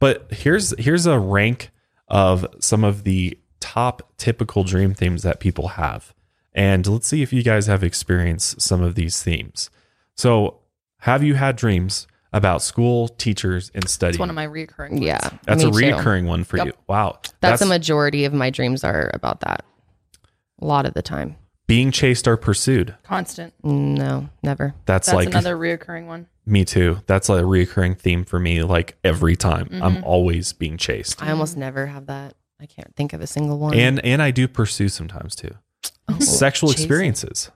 But here's here's a rank of some of the top typical dream themes that people have, and let's see if you guys have experienced some of these themes. So, have you had dreams about school, teachers, and studying? It's one of my reoccurring. ones. Yeah, that's a me too. recurring one for Yep. you. Wow, That's, a majority of my dreams are about that. A lot of the time. Being chased or pursued. constant. No, never. That's, That's like another reoccurring one. Me too. That's a recurring theme for me. Like every time, I'm Mm-hmm. always being chased, I almost never have that. I can't think of a single one. and and I do pursue sometimes too. Oh, Sexual chasing. experiences.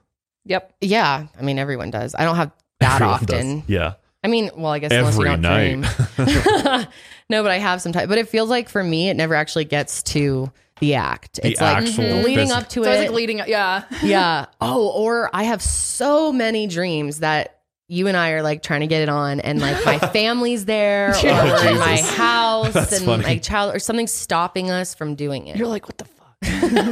Yep. Yeah, I mean everyone does. I don't have that Everyone does. often. Yeah. I mean, well, I guess unless you Every don't night. dream. no, but I have some time. But it feels like for me, it never actually gets to the act. The it's like actual leading phys- up to So I was it. like leading up. Yeah. yeah. Oh, or I have so many dreams that you and I are like trying to get it on, and like my family's there, or Oh, in my house, That's and funny. my child, or something stopping us from doing it. You're like, what the fuck?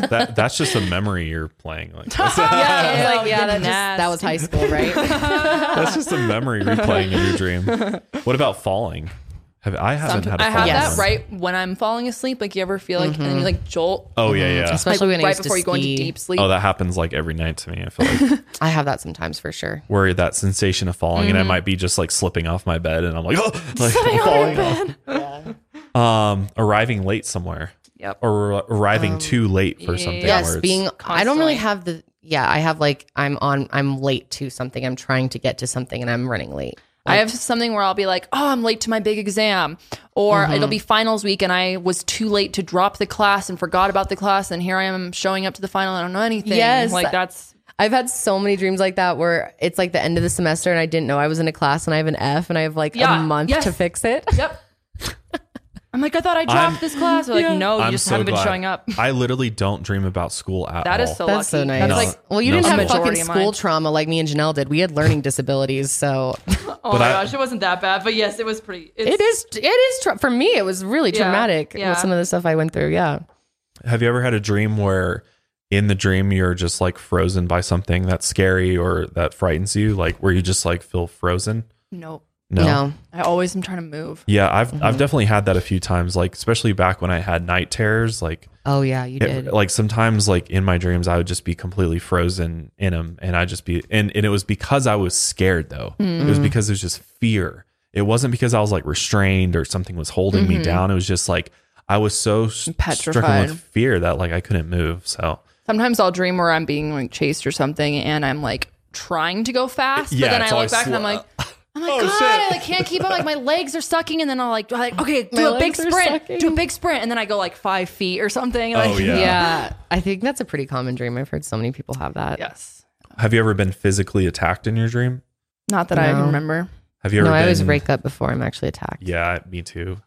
That that's just a memory you're playing. Like that's, yeah, like yeah, You're that, just, that was high school, right? that's just a memory replaying in your dream. What about falling? Have I haven't had a I have that right when I'm falling asleep. Like you ever feel like, and then you like mm-hmm. jolt, Oh yeah, mm-hmm. yeah. Especially like, when right used to before you go into deep sleep. Oh, that happens like every night to me. I feel like I have that sometimes for sure. where that sensation of falling, and I mm-hmm. might be just like slipping off my bed, and I'm like, oh, like I'm falling off. Yeah. Um, arriving late somewhere Yep. or ar- arriving um, too late for something. yes, yes, where it's- being I don't really have the yeah, I have like I'm on I'm late to something. I'm trying to get to something and I'm running late. I have something where I'll be like, oh, I'm late to my big exam. Or Mm-hmm. it'll be finals week and I was too late to drop the class and forgot about the class. And here I am showing up to the final. I don't know anything. Yes. Like that's, I've had so many dreams like that where it's like the end of the semester and I didn't know I was in a class and I have an F and I have like Yeah, a month yes. to fix it. yep. I'm like, I thought I dropped I'm- this class. They're like, no, you I'm just so haven't been glad. showing up. I literally don't dream about school at That all. is so That's so lucky. nice. That's No. like, well, you No, didn't so have fucking majority of school trauma like me and Janelle did. We had learning disabilities, so oh But my I- gosh, it wasn't that bad. But yes, it was pretty. It's, it is it is tra- for me. It was really Yeah, traumatic yeah. with some of the stuff I went through. Yeah, Have you ever had a dream where in the dream you're just like frozen by something that's scary or that frightens you? Like where you just like feel frozen? No. no, I always am trying to move. Yeah, I've Mm-hmm. I've definitely had that a few times, like especially back when I had night terrors. Like, oh yeah, you it- did. like sometimes, like in my dreams, I would just be completely frozen in them, and I just be and and it was because I was scared though. It Mm-hmm. was because it was just fear. It wasn't because I was like restrained or something was holding Mm-hmm. me down. It was just like I was so s- stricken Petrified. with fear that like I couldn't move. So Sometimes I'll dream where I'm being like chased or something, and I'm like trying to go fast, Yeah, but then I look always back and I'm like, oh my Oh, god, shit. I like can't keep up. Like my legs are sucking, and then I'll like, like okay, My do a big legs are sprint, sucking. do a big sprint, and then I go like five feet or something. Oh, like, Oh, yeah. yeah, I think that's a pretty common dream. I've heard so many people have that. yes. have you ever been physically attacked in your dream? Not that I No. can remember. Have you ever? No, I always been- wake up before I'm actually attacked. Yeah, me too.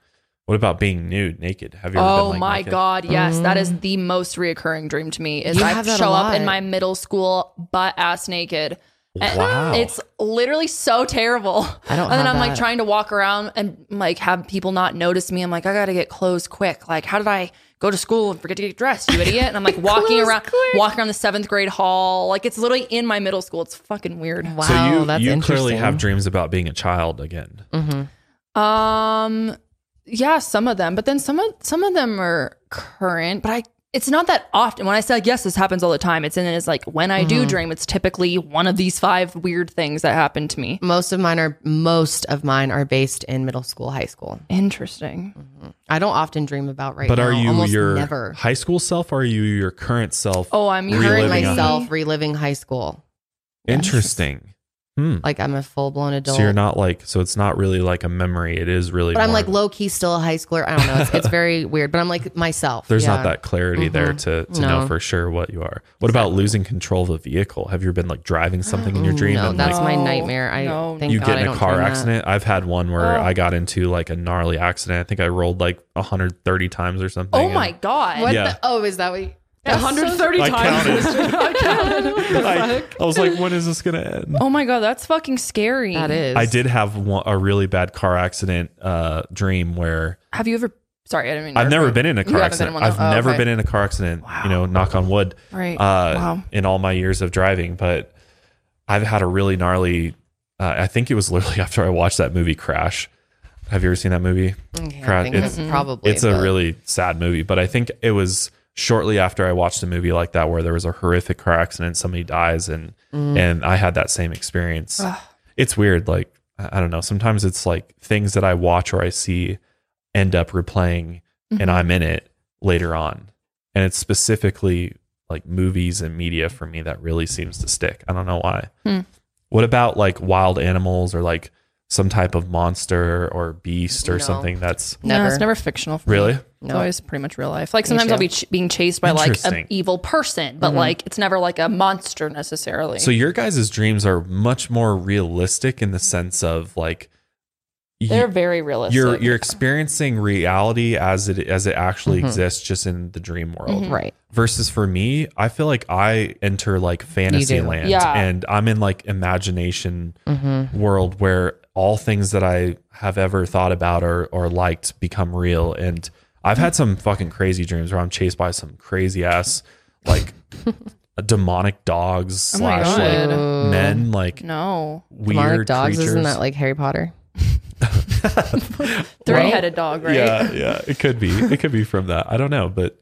What about being nude, naked? Have you ever Oh been like my naked? god, yes, that is mm. the most reoccurring dream to me. Is You I have that a show up in my middle school butt ass naked. And Wow. It's literally so terrible. I don't And then I'm like trying to walk around and like have people not notice me. I'm like, I gotta get clothes quick. Like, how did I go to school and forget to get dressed, you idiot? And I'm like walking around, quick. walking around the seventh grade hall. Like it's literally in my middle school. It's fucking weird. Wow, So you that's you interesting. clearly have dreams about being a child again. Um, yeah, some of them, but then some of some of them are current. But I, it's not that often. When I say like, yes, this happens all the time. It's in it's like when I do mm-hmm. dream, it's typically one of these five weird things that happen to me. Most of mine are most of mine are based in middle school, high school. Interesting. Mm-hmm. I don't often dream about right But now. are you Almost your never high school self or are you your current self? Oh, I'm current reliving a- myself reliving high school. Interesting. Hmm. Like I'm a full blown adult. So you're not like so it's not really like a memory. It is really but I'm like low key still a high schooler. I don't know. It's, it's very weird. But I'm like myself. there's Yeah. not that clarity there to, to know for sure what you are. What about losing control of a vehicle? Have you ever been like driving something in your dream No, and that's like my nightmare. I No. thank you God get in a car dream that. accident? I've had one where Oh. I got into like a gnarly accident. I think I rolled like 130 times or something. Oh and- my god. What Yeah. the? Oh, is that what? You, 130 I times. counted. I, I was like, when is this gonna end? Oh my god, that's fucking scary. that is. I did have one, a really bad car accident uh, dream where Have you ever? Sorry, I didn't mean. to I've never been in a car accident. been in one, I've? Oh, never okay. been in a car accident. You know, knock on wood. Right. Uh, Wow. In all my years of driving, but I've had a really gnarly. Uh, I think it was literally after I watched that movie Crash. Have you ever seen that movie? Okay, I think it's- it's probably. It's a really sad movie, but I think it was shortly after I watched a movie like that where there was a horrific car accident, somebody dies, and Mm. and I had that same experience. It's weird, like I I don't know. Sometimes it's like things that I watch or I see end up replaying, Mm-hmm. and I'm in it later on, and it's specifically like movies and media for me that really seems to stick. I don't know why. Hmm. What about like wild animals or like some type of monster or beast or No. something that's No, it's never fictional. For really Me. It's No. always pretty much real life. Like sometimes I'll be ch- being chased by like an evil person, but like it's never like a monster necessarily. So your guys' dreams are much more realistic in the sense of like y- They're very realistic. you're you're experiencing reality as it as it actually Mm-hmm. exists just in the dream world. right. Versus for me, I feel like I enter like fantasy land Yeah. and I'm in like imagination Mm-hmm. world where all things that I have ever thought about or or liked become real and I've had some fucking crazy dreams where I'm chased by some crazy ass like demonic dogs Oh slash like men like no weird Demonic dogs, creatures. isn't that like Harry Potter? three-headed dog, right? Yeah, yeah, it could be. It could be from that. I don't know, but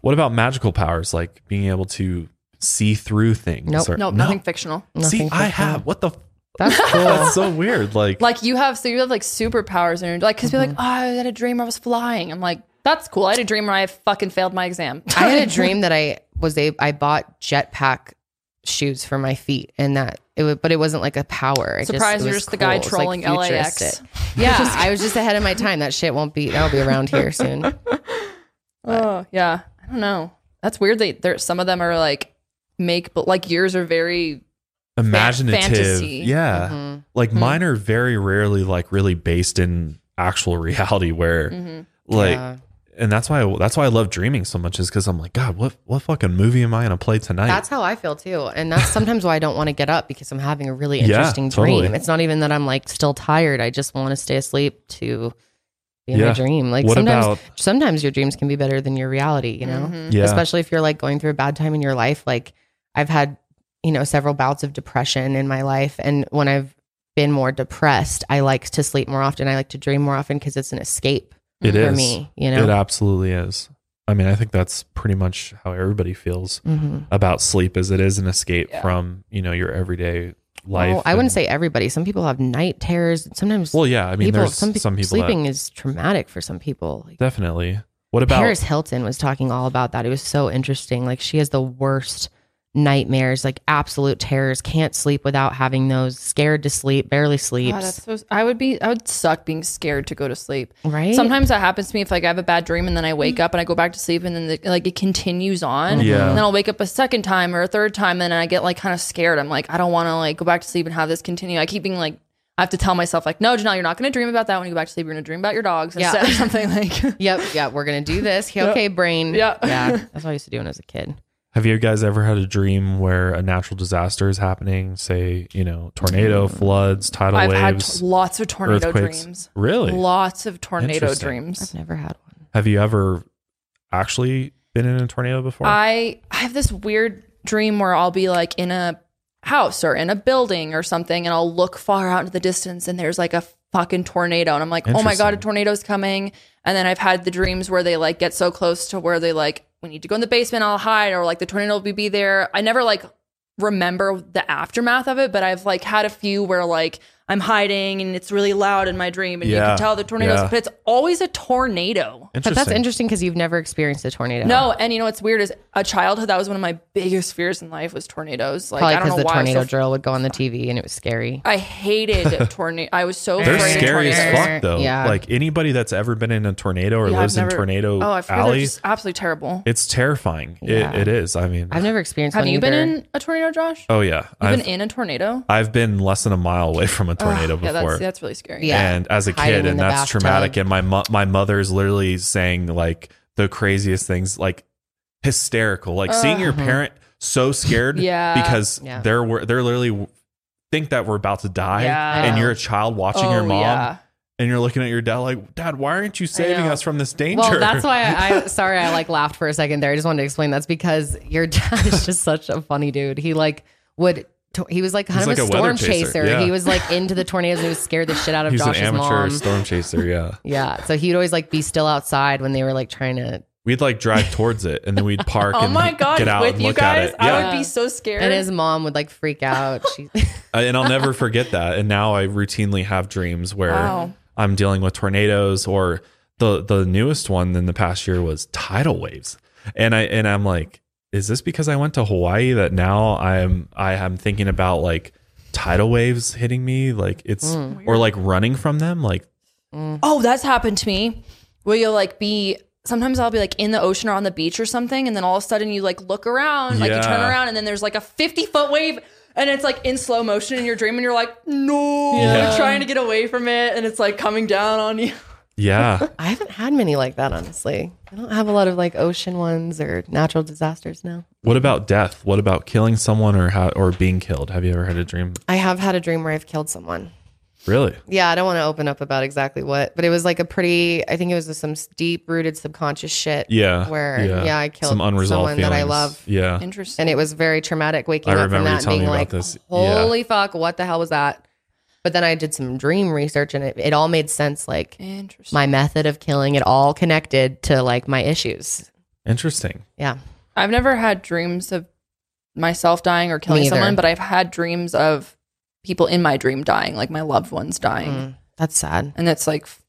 what about magical powers like being able to see through things? Nope. or- No, nothing fictional. See, Nothing I have. What the? F- That's cool. That's so weird. Like, Like you have, so you have like superpowers, and you're like, because you're like, mm-hmm. oh, I had a dream I was flying. I'm like, that's cool. I had a dream where I fucking failed my exam. I had a dream that I was a I bought jetpack shoes for my feet, and that it was, but it wasn't like a power. It Surprise, it you're was just the guy cool. It was, like, trolling LAX. futuristic. Yeah, I was just ahead of my time. That shit won't be. That'll be around here soon. Oh yeah, I don't know. That's weird. They there some of them are like make, but like yours are very. Imaginative. fantasy. Yeah. Mhm. Like mm-hmm. mine are very rarely like really based in actual reality where mm-hmm. like Yeah. and that's why I, that's why I love dreaming so much is because I'm like, God, what what fucking movie am I gonna play tonight? That's how I feel too. And that's sometimes why I don't want to get up because I'm having a really Yeah, interesting dream. totally. It's not even that I'm like still tired. I just want to stay asleep to be in Yeah. my dream. Like What sometimes about- sometimes your dreams can be better than your reality, you know? Mm-hmm. Yeah. Especially if you're like going through a bad time in your life. Like I've had, you know, several bouts of depression in my life. And when I've been more depressed, I like to sleep more often. I like to dream more often because it's an escape It for is. me, you know? It absolutely is. I mean, I think that's pretty much how everybody feels Mhm. about sleep as it is an escape Yeah. from, you know, your everyday life. Well, I wouldn't say everybody. Some people have night terrors. Sometimes Well, yeah, I mean people, there's some, some, pe- people sleeping that, is traumatic for some people. Like, definitely. What about Paris Hilton was talking all about that. It was so interesting. Like she has the worst nightmares, like absolute terrors. Can't sleep without having those. Scared to sleep. Barely sleeps. God, that's so. I would be. I would suck being scared to go to sleep. right. Sometimes that happens to me if like I have a bad dream and then I wake up and I go back to sleep and then the, like it continues on. Mm-hmm. Yeah. And then I'll wake up a second time or a third time and I get like kind of scared. I'm like I don't want to like go back to sleep and have this continue. I keep being like I have to tell myself like no, Janelle, you're not going to dream about that when you go back to sleep. You're going to dream about your dogs Yeah. instead or something like. Yep. Yeah. We're gonna do this. Okay, brain. Yeah. Yeah. That's what I used to do when I was a kid. Have you guys ever had a dream where a natural disaster is happening? Say, you know, tornado, floods, tidal waves. I've had waves, t- lots of tornado earthquakes. dreams. Really? Lots of tornado Interesting. dreams. I've never had one. Have you ever actually been in a tornado before? I I have this weird dream where I'll be like in a house or in a building or something and I'll look far out into the distance and there's like a fucking tornado and I'm like, "Oh my god, a tornado's coming." And then I've had the dreams where they like get so close to where they like we need to go in the basement, I'll hide or like the tornado will be, there. I never like remember the aftermath of it, but I've like had a few where like I'm hiding and it's really loud in my dream and you Yeah. can tell the tornadoes, Yeah. but it's always a tornado. But that's interesting because you've never experienced a tornado. No, and you know what's weird is a childhood that was one of my biggest fears in life was tornadoes. Like Probably I don't because know the why. I was tornado so- drill would go on the TV and it was scary. I hated tornado. I was so They're afraid of scary as tornadoes. fuck, though. Yeah. Like anybody that's ever been in a tornado or Yeah, I've lives never- in tornado Oh, I've they're alley, just absolutely terrible. it's terrifying. Yeah. It, it is. I mean, I've never experienced Have one you been either. in a tornado, Josh? oh yeah, You've I've been in a tornado? I've been less than a mile away from a tornado Yeah, before. that's that's really scary. Yeah. and as a Hiding kid in and the that's bathtub. traumatic and my mo- my mother's literally saying like the craziest things like hysterical like seeing your uh-huh. parent so scared Yeah. because Yeah. they're wor- they're literally think that we're about to die Yeah. and you're a child watching your Oh, mom yeah. and you're looking at your dad like dad why aren't you saving know. us from this danger Well, that's why I, I sorry I like laughed for a second there. I just wanted to explain that's because your dad is just such a funny dude. He like would to- he was like kind He's of like a a weather storm chaser, chaser. yeah. He was like into the tornadoes and he was scared the shit out of he's an Josh's amateur mom. storm chaser yeah Yeah, so he'd always like be still outside when they were like trying to. we'd like drive towards it and then we'd park Oh and my god, get out with and you look at guys, it I yeah would be so scared. And his mom would like freak out. She, Uh, and I'll never forget that. And now I routinely have dreams where Wow. I'm dealing with tornadoes or the the newest one in the past year was tidal waves. And I and I'm like, is this because I went to Hawaii that now I'm I am thinking about like tidal waves hitting me like it's mm. or like running from them like mm. Oh, that's happened to me. Where you'll like be sometimes I'll be like in the ocean or on the beach or something, and then all of a sudden you like look around, like you turn around, and then there's like a 50 foot wave. And it's like in slow motion in your dream, and you're like, no, Yeah. you're trying to get away from it, and it's like coming down on you. Yeah. I haven't had many like that, honestly. I don't have a lot of like ocean ones or natural disasters now. what about death? What about killing someone or how or being killed? Have you ever had a dream? I have had a dream where I've killed someone. Really? Yeah, I don't want to open up about exactly what, but it was like a pretty. I think it was some deep rooted subconscious shit. Yeah. where yeah, I killed some unresolved someone feelings. that I love. Yeah. Interesting. and it was very traumatic waking I up from remember you that and being me about like, this. Yeah. "Holy fuck, what the hell was that?" But then I did some dream research, and it, it all made sense. Like Interesting. my method of killing, it all connected to like my issues. Interesting. Yeah, I've never had dreams of myself dying or killing Me either. someone, but I've had dreams of people in my dream dying, like my loved ones dying. Mm, that's sad. And it's like f-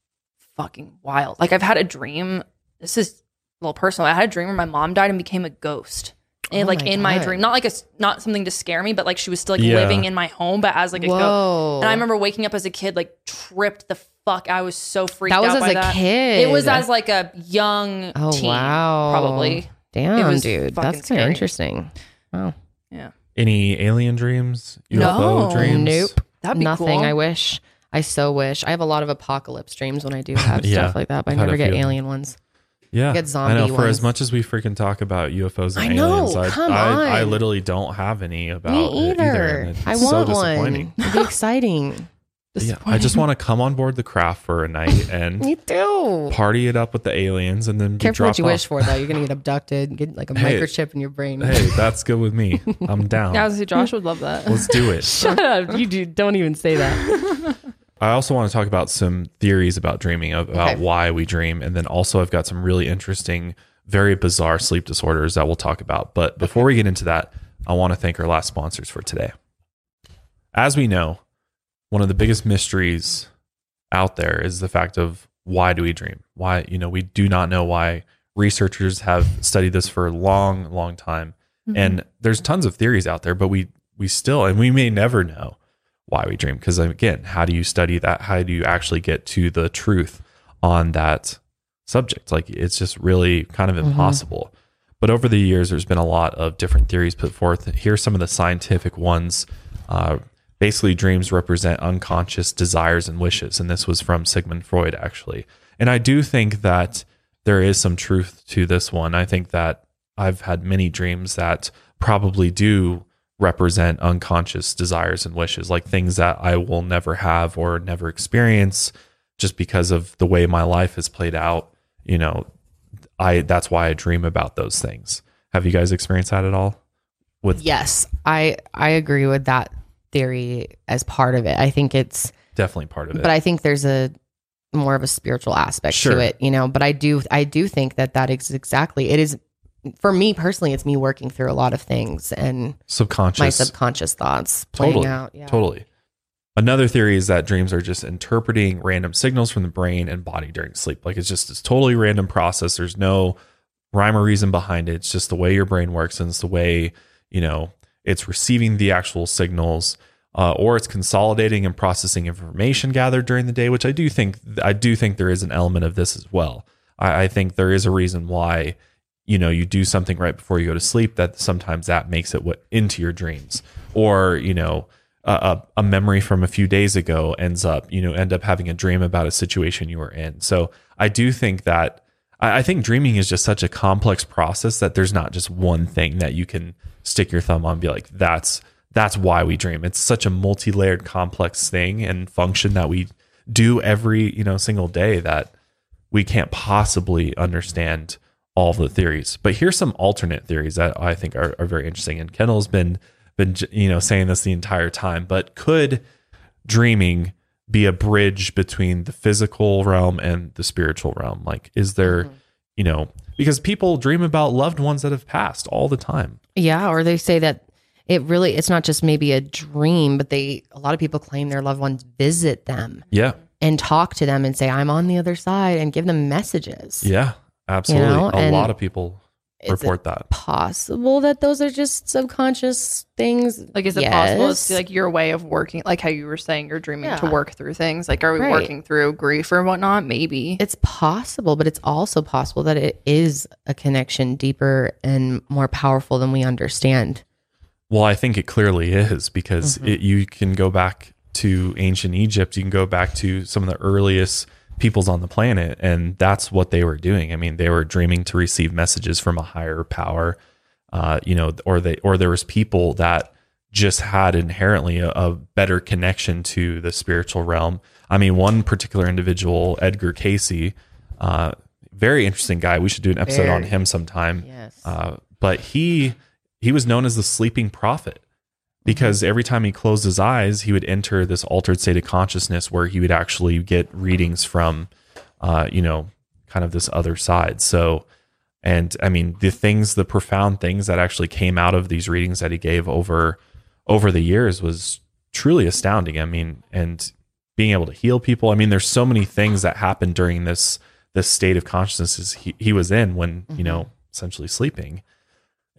fucking wild. Like I've had a dream. This is a little personal. I had a dream where my mom died and became a ghost. And Oh eh, like my in my God. dream, not like a not something to scare me, but like she was still like Yeah. living in my home, but as like a ghost. Whoa. And I remember waking up as a kid, like tripped the fuck. I was so freaked That was out as by a that. kid. It was as like a young Oh teen, wow. probably. Damn, It was dude. fucking That's kind of scary. interesting. Wow. Yeah, Any alien dreams? UFO No. dreams? Nope. that'd be Nothing. cool. I wish. I so wish. I have a lot of apocalypse dreams when I do have Yeah, stuff like that, but I I've had never a get few. alien ones. Yeah, Get I know. zombie For as much as we freaking talk about UFOs and I know, aliens, I, come I, I on. literally don't have any about Me it either. and it's I want disappointing. one. It'd be exciting. Yeah, I just want to come on board the craft for a night and Me too. party it up with the aliens, and then be Careful what dropped you off. wish for, though. You're gonna get abducted, get like a Hey. microchip in your brain. Hey, that's good with me. I'm down. Yeah, I was gonna say Josh would love that. Let's do it. Shut up! You do. Don't even say that. I also want to talk about some theories about dreaming, about Okay. why we dream, and then also I've got some really interesting, very bizarre sleep disorders that we'll talk about. But before we get into that, I want to thank our last sponsors for today. As we know, one of the biggest mysteries out there is the fact of why do we dream? Why, you know, we do not know why. Researchers have studied this for a long, long time. Mm-hmm. And there's tons of theories out there, but we we still and we may never know why we dream because again, how do you study that? How do you actually get to the truth on that subject? Like it's just really kind of impossible. But over the years, there's been a lot of different theories put forth. Here's some of the scientific ones. Uh, basically, dreams represent unconscious desires and wishes. And this was from Sigmund Freud, actually. And I do think that there is some truth to this one. I think that I've had many dreams that probably do represent unconscious desires and wishes, like things that I will never have or never experience just because of the way my life has played out. You know, I that's why I dream about those things. Have you guys experienced that at all? With Yes, I I agree with that theory as part of it. I think it's, definitely part of it. but I think there's a more of a spiritual aspect Sure. to it, you know. But I do I do think that that is exactly it is for me personally. It's me working through a lot of things and subconscious my subconscious thoughts playing totally out. Yeah. totally another theory is that dreams are just interpreting random signals from the brain and body during sleep like it's just this totally random process there's no rhyme or reason behind it it's just the way your brain works and it's the way you know it's receiving the actual signals uh, or it's consolidating and processing information gathered during the day which i do think i do think there is an element of this as well i, I think there is a reason why you know you do something right before you go to sleep that sometimes that makes it what into your dreams. Or you know a, a, memory from a few days ago ends up you know end up having a dream about a situation you were in. So i do think that I, I think dreaming is just such a complex process that there's not just one thing that you can stick your thumb on and be like that's that's why we dream. It's such a multi-layered complex thing and function that we do every you know single day that we can't possibly understand all the theories. But here's some alternate theories that I think are, are very interesting. And Kendall's been been you know saying this the entire time. But could dreaming be a bridge between the physical realm and the spiritual realm? Like, is there, mm-hmm. you know, because people dream about loved ones that have passed all the time. Yeah, or they say that it really it's not just maybe a dream, but they a lot of people claim their loved ones visit them Yeah, and talk to them and say I'm on the other side and give them messages. yeah, absolutely. know, a and lot of people report that. possible that those are just subconscious things? Like, is it possible it's like your way of working, like how you were saying you're dreaming to work through things? Like, are we Right. working through grief or whatnot? Maybe. It's possible, but it's also possible that it is a connection deeper and more powerful than we understand. Well, I think it clearly is because mm-hmm. it, you can go back to ancient Egypt, you can go back to some of the earliest peoples on the planet, and that's what they were doing. I mean, they were dreaming to receive messages from a higher power, uh, you know, or they or there was people that just had inherently a, a better connection to the spiritual realm. I mean, one particular individual, Edgar Cayce, uh, very interesting guy. We should do an episode on him sometime. Yes. Uh, but he he was known as the sleeping prophet because every time he closed his eyes, he would enter this altered state of consciousness where he would actually get readings from, uh, you know, kind of this other side. So, and I mean, the things, the profound things that actually came out of these readings that he gave over over the years was truly astounding. I mean, and being able to heal people. I mean, there's so many things that happened during this this state of consciousness he, he was in when you know essentially sleeping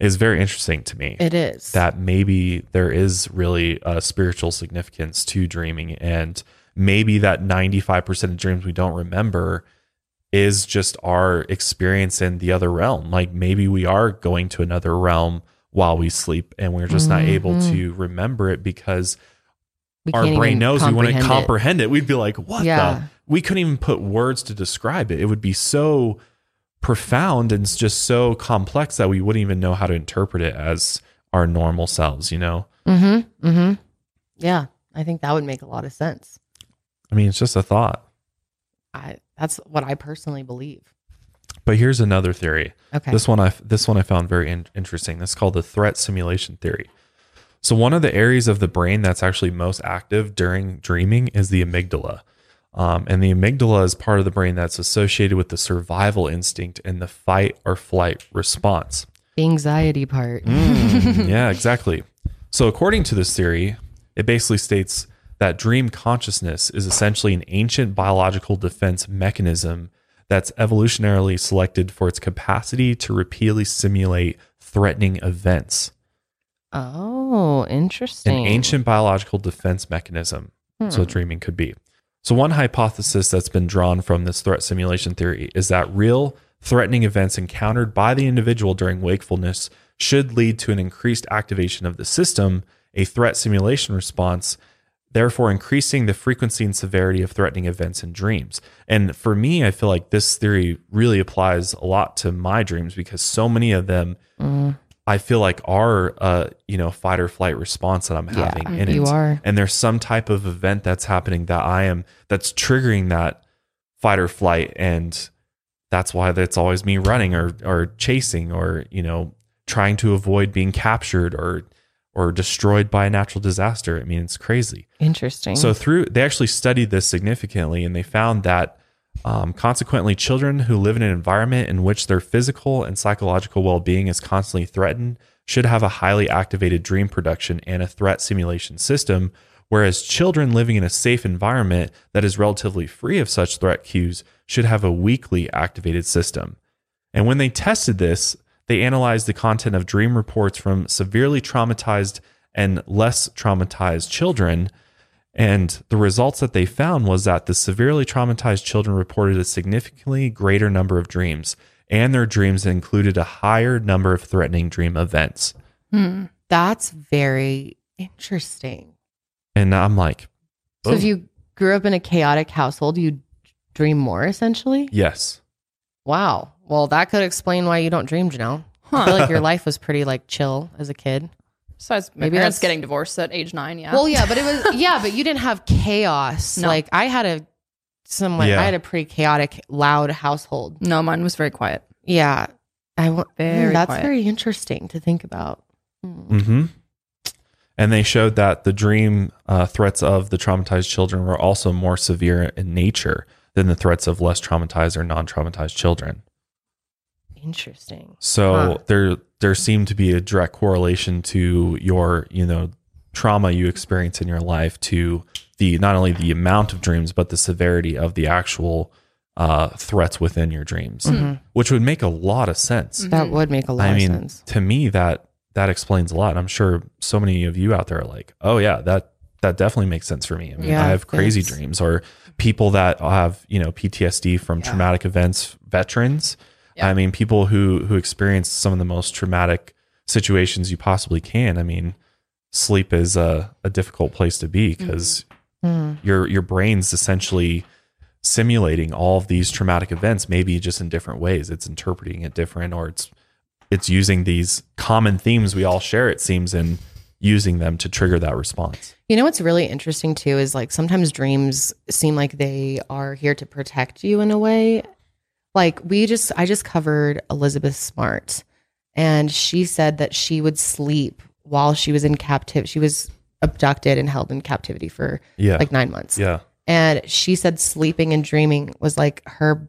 is very interesting to me. It is. that maybe there is really a spiritual significance to dreaming and maybe that 95% of dreams we don't remember is just our experience in the other realm like maybe we are going to another realm while we sleep and we're just not able mm-hmm. to remember it because We our brain knows we wouldn't comprehend it. it. We'd be like, what Yeah. the? We couldn't even put words to describe it. It would be so profound and it's just so complex that we wouldn't even know how to interpret it as our normal selves, you know? Mm-hmm. Mm-hmm. Yeah. I think that would make a lot of sense. I mean, it's just a thought. I that's what I personally believe. But here's another theory. Okay. This one I this one I found very in- interesting. This is called the threat simulation theory. So one of the areas of the brain that's actually most active during dreaming is the amygdala. Um, and the amygdala is part of the brain that's associated with the survival instinct and the fight or flight response. the anxiety part. Mm. yeah, exactly. So, according to this theory, it basically states that dream consciousness is essentially an ancient biological defense mechanism that's evolutionarily selected for its capacity to repeatedly simulate threatening events. Oh, interesting. An ancient biological defense mechanism. So, dreaming could be. So, one hypothesis that's been drawn from this threat simulation theory is that real threatening events encountered by the individual during wakefulness should lead to an increased activation of the system, a threat simulation response, therefore increasing the frequency and severity of threatening events in dreams. And for me, I feel like this theory really applies a lot to my dreams because so many of them mm. I feel like are a you know fight or flight response that I'm having mm-hmm. in you it. are. And there's some type of event that's happening that I am that's triggering that fight or flight, and that's why that's always me running or or chasing or you know trying to avoid being captured or or destroyed by a natural disaster. I mean, it's crazy. interesting. So through they actually studied this significantly, and they found that um, consequently, children who live in an environment in which their physical and psychological well-being is constantly threatened should have a highly activated dream production and a threat simulation system. Whereas children living in a safe environment that is relatively free of such threat cues should have a weakly activated system. And when they tested this, they analyzed the content of dream reports from severely traumatized and less traumatized children. And the results that they found was that the severely traumatized children reported a significantly greater number of dreams, and their dreams included a higher number of threatening dream events. Hmm. that's very interesting. And I'm like, So if "Oh, you grew up in a chaotic household, you dream more essentially? yes. Wow. Well, that could explain why you don't dream, Janelle. I feel like your life was pretty like chill as a kid. Besides, my Maybe parents that's- getting divorced at age nine. Yeah. Well, yeah, but it was yeah, but you didn't have chaos. No. Like I had a somewhat Yeah. I had a pretty chaotic, loud household. no, mine was very quiet. Yeah. I wa- Very Mm, that's quiet. very interesting to think about. Mm-hmm. And they showed that the dream uh, threats of the traumatized children were also more severe in nature than the threats of less traumatized or non traumatized children. Interesting. So Huh. there there seemed to be a direct correlation to your, you know, trauma you experience in your life to the not only the amount of dreams but the severity of the actual uh, threats within your dreams, which would make a lot of sense. That would make a lot I of mean, sense. to me that that explains a lot. I'm sure so many of you out there are like, "Oh yeah, that that definitely makes sense for me." I mean, Yeah, I have crazy thanks. dreams or people that have, you know, PTSD from traumatic events, veterans. I mean, people who who experience some of the most traumatic situations you possibly can. I mean, sleep is a, a difficult place to be mm-hmm. because hmm. your your brain's essentially simulating all of these traumatic events, maybe just in different ways. It's interpreting it different, or it's it's using these common themes we all share. It seems and using them to trigger that response. You know what's really interesting too is like sometimes dreams seem like they are here to protect you in a way. Like we just I just covered Elizabeth Smart and she said that she would sleep while she was in captivity. She was abducted and held in captivity for Yeah, like 9 months. yeah, And she said sleeping and dreaming was like her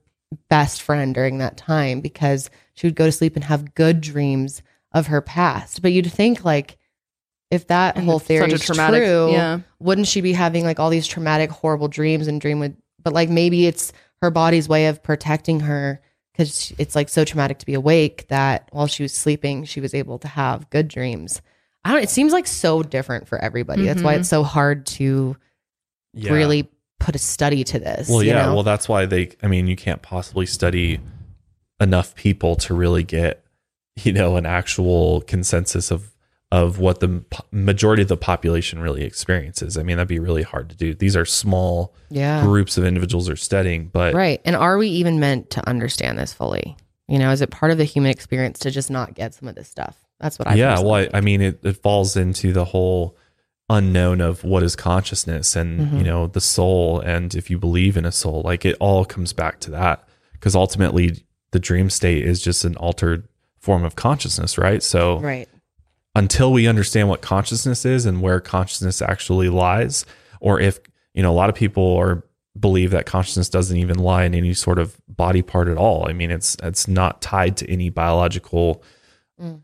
best friend during that time because she would go to sleep and have good dreams of her past. But you'd think like if that whole theory such is traumatic- true, yeah. wouldn't she be having like all these traumatic, horrible dreams and dream with? But like maybe it's her body's way of protecting her because it's like so traumatic to be awake that while she was sleeping, she was able to have good dreams. I don't. It seems like so different for everybody. That's why Mhm. it's so hard to Yeah. really put a study to this. Well, yeah. know? Well, that's why they. I mean, you can't possibly study enough people to really get, you know, an actual consensus of of what the majority of the population really experiences. I mean, that'd be really hard to do. These are small yeah. groups of individuals are studying, but Right. And are we even meant to understand this fully? You know, is it part of the human experience to just not get some of this stuff? That's what I yeah. Well, I. I mean, it, it falls into the whole unknown of what is consciousness and Mm-hmm. you know the soul and if you believe in a soul like it all comes back to that because ultimately the dream state is just an altered form of consciousness right so right. Until we understand what consciousness is and where consciousness actually lies or if you know a lot of people are believe that consciousness doesn't even lie in any sort of body part at all. I mean it's it's not tied to any biological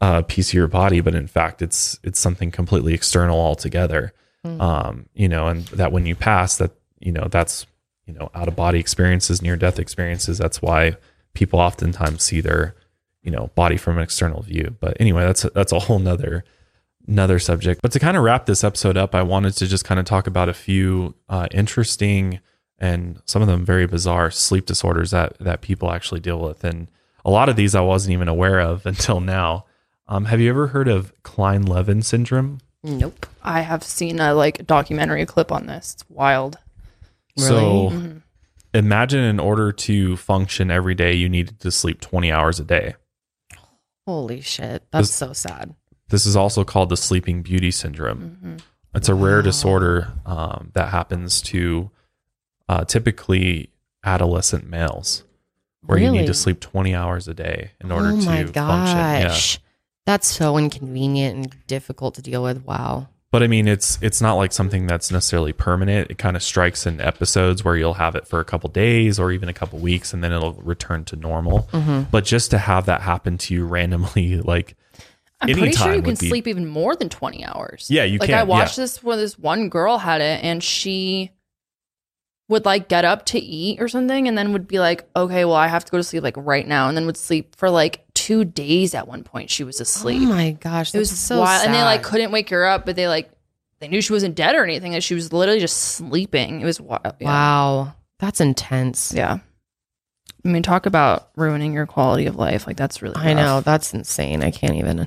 uh, piece of your body but in fact it's it's something completely external altogether. Um you know and that when you pass that you know that's you know out of body experiences near death experiences that's why people oftentimes see their you know body from an external view but anyway that's a, that's a whole nother another subject but to kind of wrap this episode up i wanted to just kind of talk about a few uh, interesting and some of them very bizarre sleep disorders that that people actually deal with and a lot of these i wasn't even aware of until now um, have you ever heard of Kleine-Levin syndrome Nope. I have seen a like documentary clip on this. It's wild. So Really? imagine in order to function every day, you needed to sleep 20 hours a day. Holy shit. That's This- so sad. This is also called the sleeping beauty syndrome. It's a rare disorder um, that happens to uh, typically adolescent males, where you need to sleep 20 hours a day in order oh to my function. Yeah. That's so inconvenient and difficult to deal with. Wow. But I mean, it's it's not like something that's necessarily permanent. It kind of strikes in episodes where you'll have it for a couple days or even a couple weeks, and then it'll return to normal. Mm-hmm. But just to have that happen to you randomly, like I'm pretty sure you can be- sleep even more than 20 hours. Yeah, you like can, I watched yeah. this where this one girl had it and she would like get up to eat or something and then would be like, okay, well, I have to go to sleep like right now. And then would sleep for like two days at one point. She was asleep. Oh my gosh. it was so wild. And they like couldn't wake her up, but they like, they knew she wasn't dead or anything. That she was literally just sleeping. It was wild. Yeah. Wow. That's intense. Yeah. I mean, talk about ruining your quality of life. Like that's really. I know. That's insane. I can't even.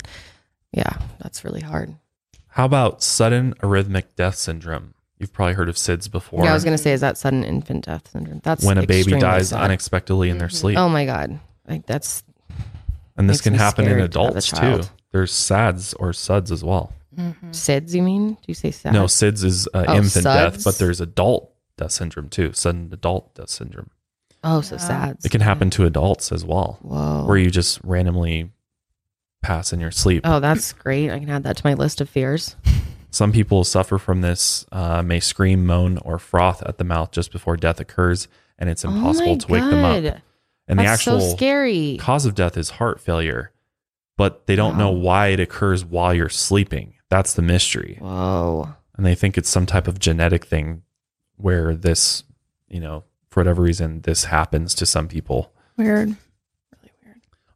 Yeah. That's really hard. how about sudden arrhythmic death syndrome? You've probably heard of SIDS before. Yeah, I was going to say, is that sudden infant death syndrome? That's when a baby dies sad. unexpectedly in their mm-hmm. sleep, Oh my God. Like that's, and this makes can me happen in scared to have adults too. child. There's SADS or SUDS as well. SIDS, you mean? Do you say sad? No, SIDS is uh, Oh, infant death, SUDS? but there's adult death syndrome too. Sudden adult death syndrome. Oh, so sad. It can happen to adults as well, Whoa. where you just randomly pass in your sleep. Oh, that's great. I can add that to my list of fears. Some people suffer from this, uh, may scream, moan, or froth at the mouth just before death occurs, and it's impossible oh my to wake them up. God. And the That's actual so scary. cause of death is heart failure, but they don't know why it occurs while you're sleeping. That's the mystery. Whoa. And they think it's some type of genetic thing where this, you know, for whatever reason, this happens to some people. weird.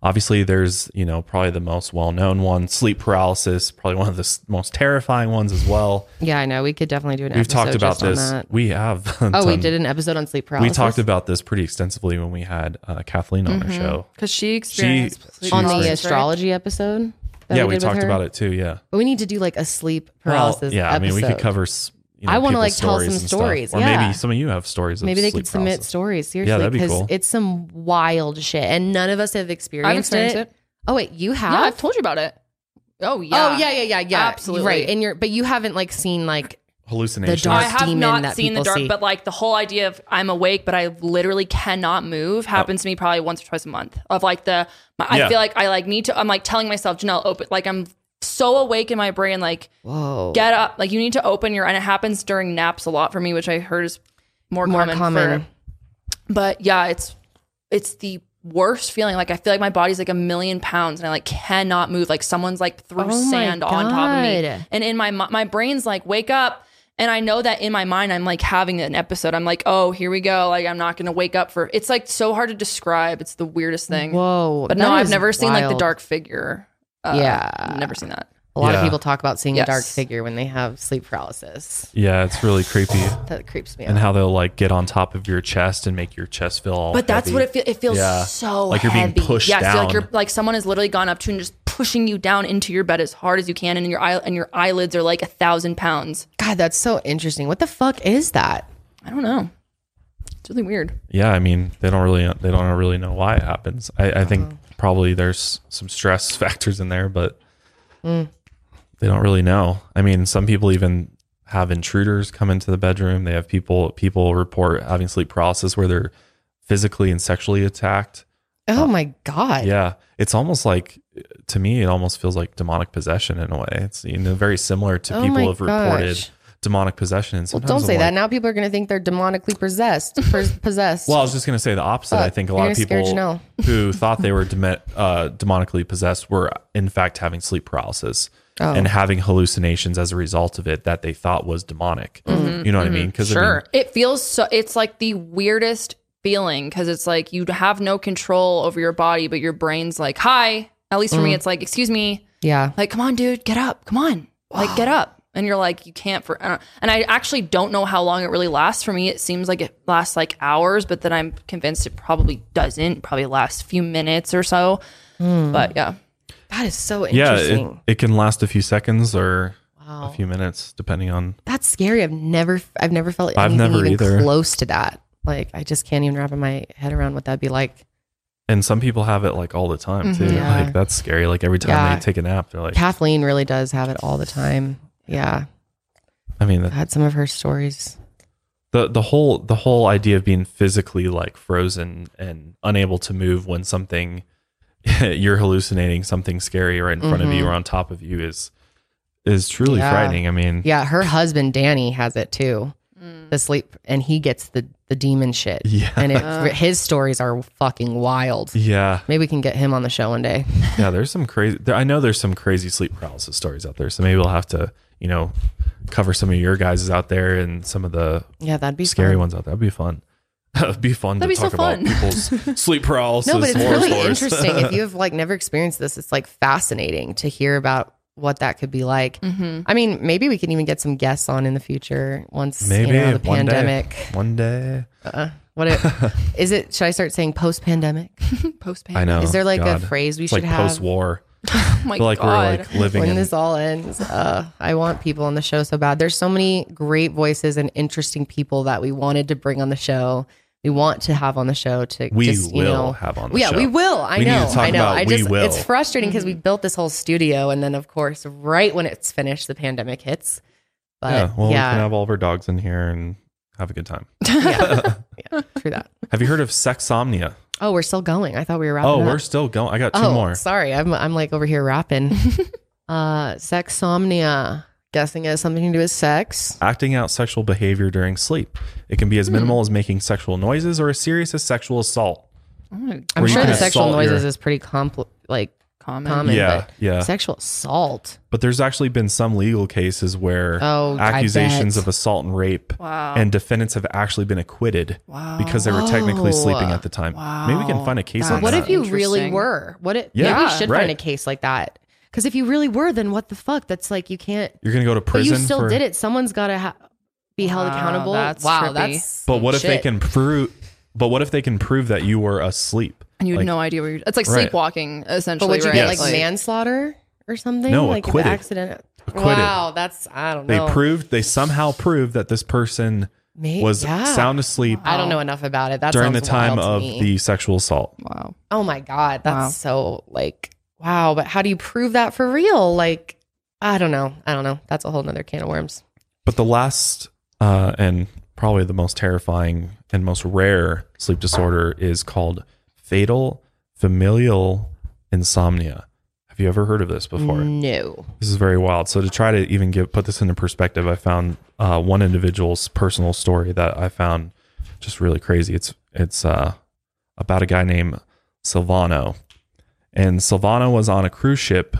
Obviously, there's, you know, probably the most well known one sleep paralysis, probably one of the s- most terrifying ones as well. Yeah, I know. We could definitely do an We've episode talked about just on this. that. We have. Oh, we done- did an episode on sleep paralysis. We paralysis. talked about this pretty extensively when we had uh, Kathleen on our show. Because she experienced she on the experienced- astrology episode. that yeah, we did with talked her. about it too. Yeah. But we need to do like a sleep Well, paralysis. yeah, I mean, we could episode. cover. s- You know, I wanna, like, tell some stories stuff. or yeah. maybe some of you have stories. Of Maybe they sleep could submit paralysis. stories seriously yeah, that'd be because cool. it's some wild shit, and none of us have experienced, I've experienced it. Oh wait, you have? Yeah, I've told you about it. Oh yeah. Oh yeah, yeah, yeah, yeah. Absolutely. Right, and you're, but you haven't like seen like hallucinations. The dark I have demon not that seen the dark, see. but like the whole idea of I'm awake, but I literally cannot move happens to me probably once or twice a month. Of like the, my, I feel like I like need to. I'm like telling myself, Janelle, open. Like I'm so awake in my brain, like whoa, get up. Like you need to open your, and it happens during naps a lot for me, which I heard is more, more common. common. For, but yeah, it's it's the worst feeling. Like I feel like my body's like a million pounds and I like cannot move. Like someone's like threw Oh sand on top of me. And in my my brain's like, wake up. And I know that in my mind, I'm like having an episode. I'm like, oh, here we go. Like I'm not gonna wake up for. It's like so hard to describe. It's the weirdest thing. Whoa. But no, I've never seen like the dark figure. Uh, Yeah. I've never seen that. A lot Yeah. of people talk about seeing a dark Yes. figure when they have sleep paralysis. Yeah, it's really creepy. That creeps me out. and how they'll like get on top of your chest and make your chest feel all But that's heavy. what it feels. It feels Yeah. so Like you're being heavy. pushed yeah, I feel like you're like someone has literally gone up to you and just pushing you down into your bed as hard as you can, and your eye and your eyelids are like a thousand pounds. God, that's so interesting. What the fuck is that? I don't know. It's really weird. yeah i mean they don't really they don't really know why it happens i, I think Uh-huh. Probably there's some stress factors in there but Mm. they don't really know i mean some people even have intruders come into the bedroom they have people people report having sleep paralysis where they're physically and sexually attacked Oh my God. yeah it's almost like to me it almost feels like demonic possession in a way it's you know very similar to Oh people have reported gosh. Demonic possession and Well, don't say like- that. Now people are going to think they're demonically possessed. pos- possessed. Well, I was just going to say the opposite. I think a lot of people who thought they were dem- uh, demonically possessed were, in fact, having sleep paralysis Oh. and having hallucinations as a result of it that they thought was demonic. You know what I mean? Because Sure. it feels so. It's like the weirdest feeling because it's like you have no control over your body, but your brain's like, "Hi." At least for Mm. me, it's like, "Excuse me." yeah. Like, come on, dude, get up. Come on. Like, get up. And you're like, you can't for, I and I actually don't know how long it really lasts. For me, it seems like it lasts like hours, but then I'm convinced it probably doesn't. Probably lasts a few minutes or so. Hmm. But yeah, That is so interesting yeah, it, it can last a few seconds or wow. a few minutes, depending on. That's scary. I've never, I've never felt I've anything never even either. close to that. Like, I just can't even wrap my head around what that'd be like. And some people have it like all the time too. Mm-hmm. Yeah. Like that's scary. Like every time Yeah. they take a nap, they're like, Kathleen really does have it all the time. Yeah. I mean, I had some of her stories. the the whole the whole idea of being physically like frozen and unable to move when something you're hallucinating something scary right in front of you or on top of you is is truly Mm-hmm. Yeah. frightening. I mean, Yeah. Her husband, Danny, has it too. The sleep, and he gets the, the demon shit. Yeah. And it, his stories are fucking wild. yeah, Maybe we can get him on the show one day. yeah. There's some crazy. There, I know there's some crazy sleep paralysis stories out there. So maybe we'll have to, you know, cover some of your guys out there and some of the Yeah, that'd be scary fun. ones out there. That'd be fun. It'd be fun That'd to be so talk about fun. people's sleep paralysis. No, but it's really stories. interesting. if you have like never experienced this, it's like fascinating to hear about what that could be like. Mm-hmm. I mean, maybe we can even get some guests on in the future once maybe you know the one pandemic. day. One day. Uh, what it, is it? Should I start saying post pandemic? post I know. Is there like God. a phrase we It's should like have? post war. Oh my like god. we're like living when in this all ends. Uh, I want people on the show so bad. There's so many great voices and interesting people that we wanted to bring on the show. We want to have on the show to We just, you will know, have on the show. yeah, show. we will. I We need to know. talk I know. about I we just will. it's frustrating because Mm-hmm. we built this whole studio and then of course right when it's finished the pandemic hits. But yeah, yeah, well, we can yeah, have all of our dogs in here and have a good time. yeah, yeah, true that. Have you heard of sexomnia? Oh, we're still going. I thought we were wrapping Oh, it we're still going. I got two oh, more. sorry. I'm I'm like over here rapping. uh sexomnia. Guessing it has something to do with sex. Acting out sexual behavior during sleep. It can be Hmm. as minimal as making sexual noises or as serious as sexual assault. I'm sure the sexual noises your- is pretty compl- like Common. common. Yeah, but yeah. Sexual assault. But there's actually been some legal cases where Oh, I accusations bet. of assault and rape Wow. and defendants have actually been acquitted Wow. because they were technically sleeping at the time. Maybe we can find a case That's on What that. if you really Interesting. were? What if Yeah, maybe we should right. find a case like that? Because if you really were, then what the fuck? That's like you can't. You're going to go to But prison you still for did it. Someone's got to ha- be held Wow, accountable. that's wow, trippy. that's. But what if they shit. can prove but what if they can prove that you were asleep? And you had Like- no idea where you're. It's like Right. sleepwalking, But essentially. would you right? get Yes. like manslaughter or something? No, like acquitted. An accident. Acquitted. Wow, that's I don't know. They proved they somehow proved that this person May- was yeah. sound asleep I don't know enough about it. That during the time of me. the sexual assault. Wow. Oh my god, that's Wow. so like wow. But how do you prove that for real? Like I don't know. I don't know. That's a whole nother can of worms. But the last uh, and probably the most terrifying and most rare sleep disorder is called fatal familial insomnia. Have you ever heard of this before? No. This is very wild. So to try to even give put this into perspective, I found uh, one individual's personal story that I found just really crazy. It's it's uh, about a guy named Silvano. And Silvano was on a cruise ship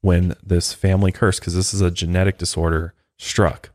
when this family curse, because this is a genetic disorder, struck.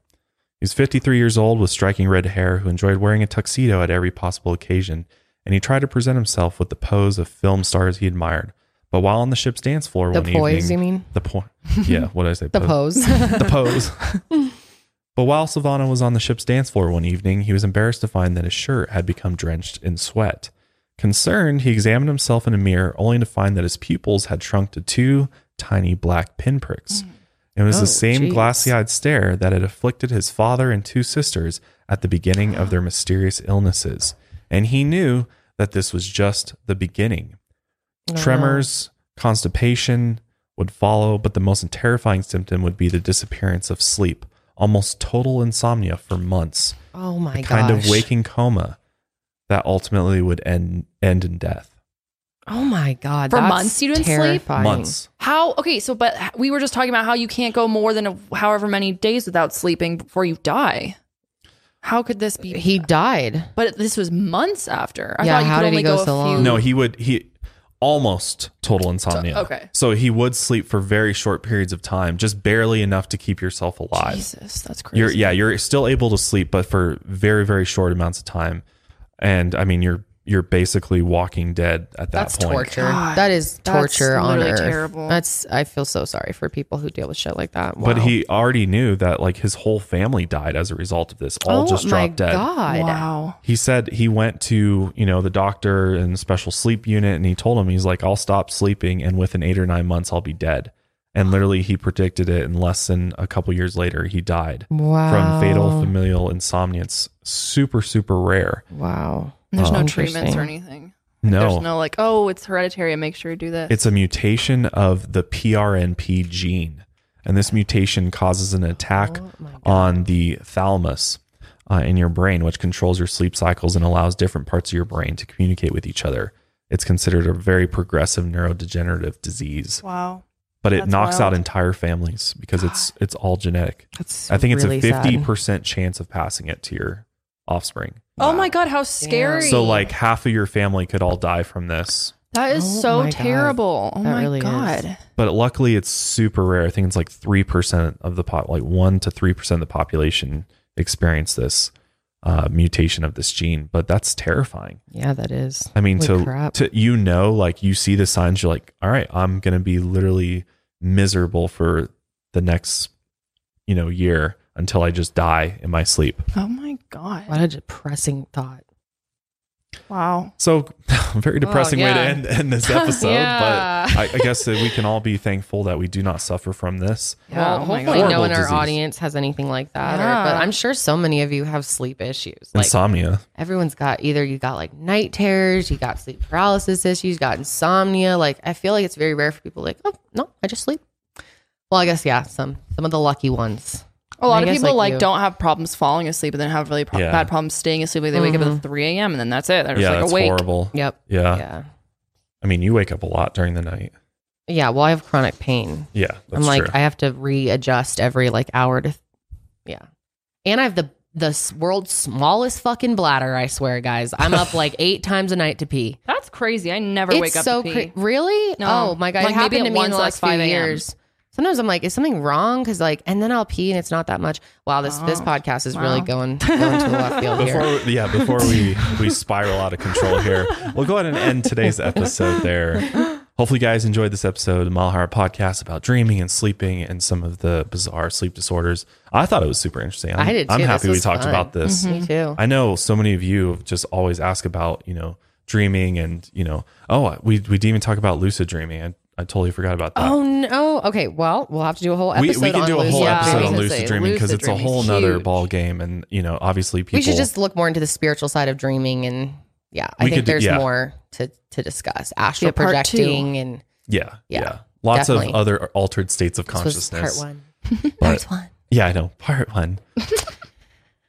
He's 53 years old with striking red hair who enjoyed wearing a tuxedo at every possible occasion, and he tried to present himself with the pose of film stars he admired. But while on the ship's dance floor The one poise, evening, you mean? the po- yeah, what did I say? The pose. the pose. but while Silvano was on the ship's dance floor one evening, he was embarrassed to find that his shirt had become drenched in sweat. Concerned, he examined himself in a mirror, only to find that his pupils had shrunk to two tiny black pinpricks. Mm. It was Oh, the same glassy eyed stare that had afflicted his father and two sisters at the beginning of their mysterious illnesses. And he knew that this was just the beginning. Tremors, constipation would follow, but the most terrifying symptom would be the disappearance of sleep, almost total insomnia for months, oh my a gosh. kind of waking coma that ultimately would end end in death. Oh my god. For months you didn't sleep? terrifying. Months. How? Okay, so but we were just talking about how you can't go more than a, however many days without sleeping before you die. How could this be? Uh, he died. but this was months after. I Yeah, thought you how could did only he go go, so a long? few. No, he would he almost total insomnia. okay. So he would sleep for very short periods of time, just barely enough to keep yourself alive. Jesus, that's crazy. You're yeah, you're still able to sleep, but for very very short amounts of time. And I mean, you're you're basically walking dead at that That's point. torture. God, that is torture that's torture on literally earth. terrible. That's I feel so sorry for people who deal with shit like that. But he already knew that like his whole family died as a result of this. All oh just my dropped dead. god. wow. He said he went to, you know, the doctor and the special sleep unit and he told him he's like, I'll stop sleeping and within eight or nine months I'll be dead. And literally he predicted it and less than a couple years later he died Wow. from fatal familial insomnia. It's super, super rare. Wow. There's no treatments or anything. No. There's no like, oh, it's hereditary. Make sure you do this. It's a mutation of the PRNP gene. And this mutation causes an attack on the thalamus uh, in your brain, which controls your sleep cycles and allows different parts of your brain to communicate with each other. It's considered a very progressive neurodegenerative disease, wow. but it That's knocks out entire families because it's it's all genetic. That's I think it's a 50% chance of passing it to your offspring. Oh my god, how scary! So like half of your family could all die from this. that is Oh so my God. terrible. Oh That my really is. god. but luckily it's super rare. I think it's like three percent of the pop, like one to three percent of the population experience this uh, mutation of this gene. But that's terrifying. Yeah, that is. I mean, Holy to crap. to you know, like you see the signs, you're like, all right, I'm gonna be literally miserable for the next, you know, year until I just die in my sleep. Oh my god. What a depressing thought. Wow. So, very oh, depressing way to end, end this episode. Yeah. But I, I guess that we can all be thankful that we do not suffer from this. Yeah, well, oh my hopefully God. no one in our audience has anything like that. Or, but I'm sure so many of you have sleep issues. Like Insomnia. everyone's got either you got like night terrors, you got sleep paralysis issues, you got insomnia. Like I feel like it's very rare for people like, oh no, I just sleep. Well, I guess yeah, some some of the lucky ones. A lot I of guess people like like, you. don't have problems falling asleep, and then have really pro- Yeah. bad problems staying asleep. Like they wake up Mm-hmm. at 3 a.m. and then that's it. They're just Yeah, like that's awake. horrible. Yep. Yeah. Yeah. I mean, you wake up a lot during the night. Yeah. Well, I have chronic pain. Yeah, that's I'm like true. I have to readjust every like hour to, yeah. And I have the the s- world's smallest fucking bladder. I swear, guys. I'm up like eight times a night to pee. That's crazy. I never it's wake up so to pee. cra- really. No. Oh my god, Like, it maybe happened at to me in once, the like, last few 5 a.m. years. Sometimes I'm like, is something wrong? Because like, and then I'll pee and it's not that much. Wow, this this Oh, podcast is really wow. going going to the left field before here. we, yeah, before we we spiral out of control here, we'll go ahead and end today's episode there. Hopefully, you guys enjoyed this episode of Mile Higher Podcast about dreaming and sleeping and some of the bizarre sleep disorders. I thought it was super interesting. I'm, I did I'm too. This happy we talked fun. about this. Mm-hmm. Me too. I know so many of you just always ask about, you know, dreaming and, you know, oh, we, we didn't even talk about lucid dreaming. I, I totally forgot about that. Oh no. Okay. Well, we'll have to do a whole episode. we can on do a whole lucid Yeah, episode was on lucid dreaming because it's a whole is nother ball game. And, you know, obviously people. we should just look more into the spiritual side of dreaming and yeah, I We think could do- there's yeah. more to to discuss. Astral Yeah, projecting and Yeah, yeah. Yeah, Lots definitely. of other altered states of this was consciousness. part one. But- part one. Yeah, I know. Part one.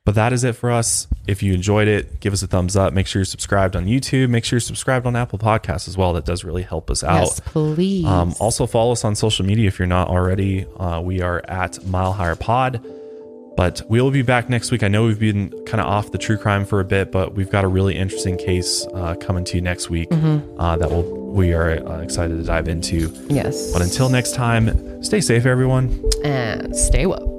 But that is it for us. If you enjoyed it, give us a thumbs up. Make sure you're subscribed on YouTube. Make sure you're subscribed on Apple Podcasts as well. That does really help us out. Yes, please. Um, also, follow us on social media if you're not already. Uh, we are at Mile Higher Pod. But we'll be back next week. I know we've been kind of off the true crime for a bit, but we've got a really interesting case uh, coming to you next week mm-hmm. uh, that we'll, we are uh, excited to dive into. Yes. But until next time, stay safe, everyone. And stay woke.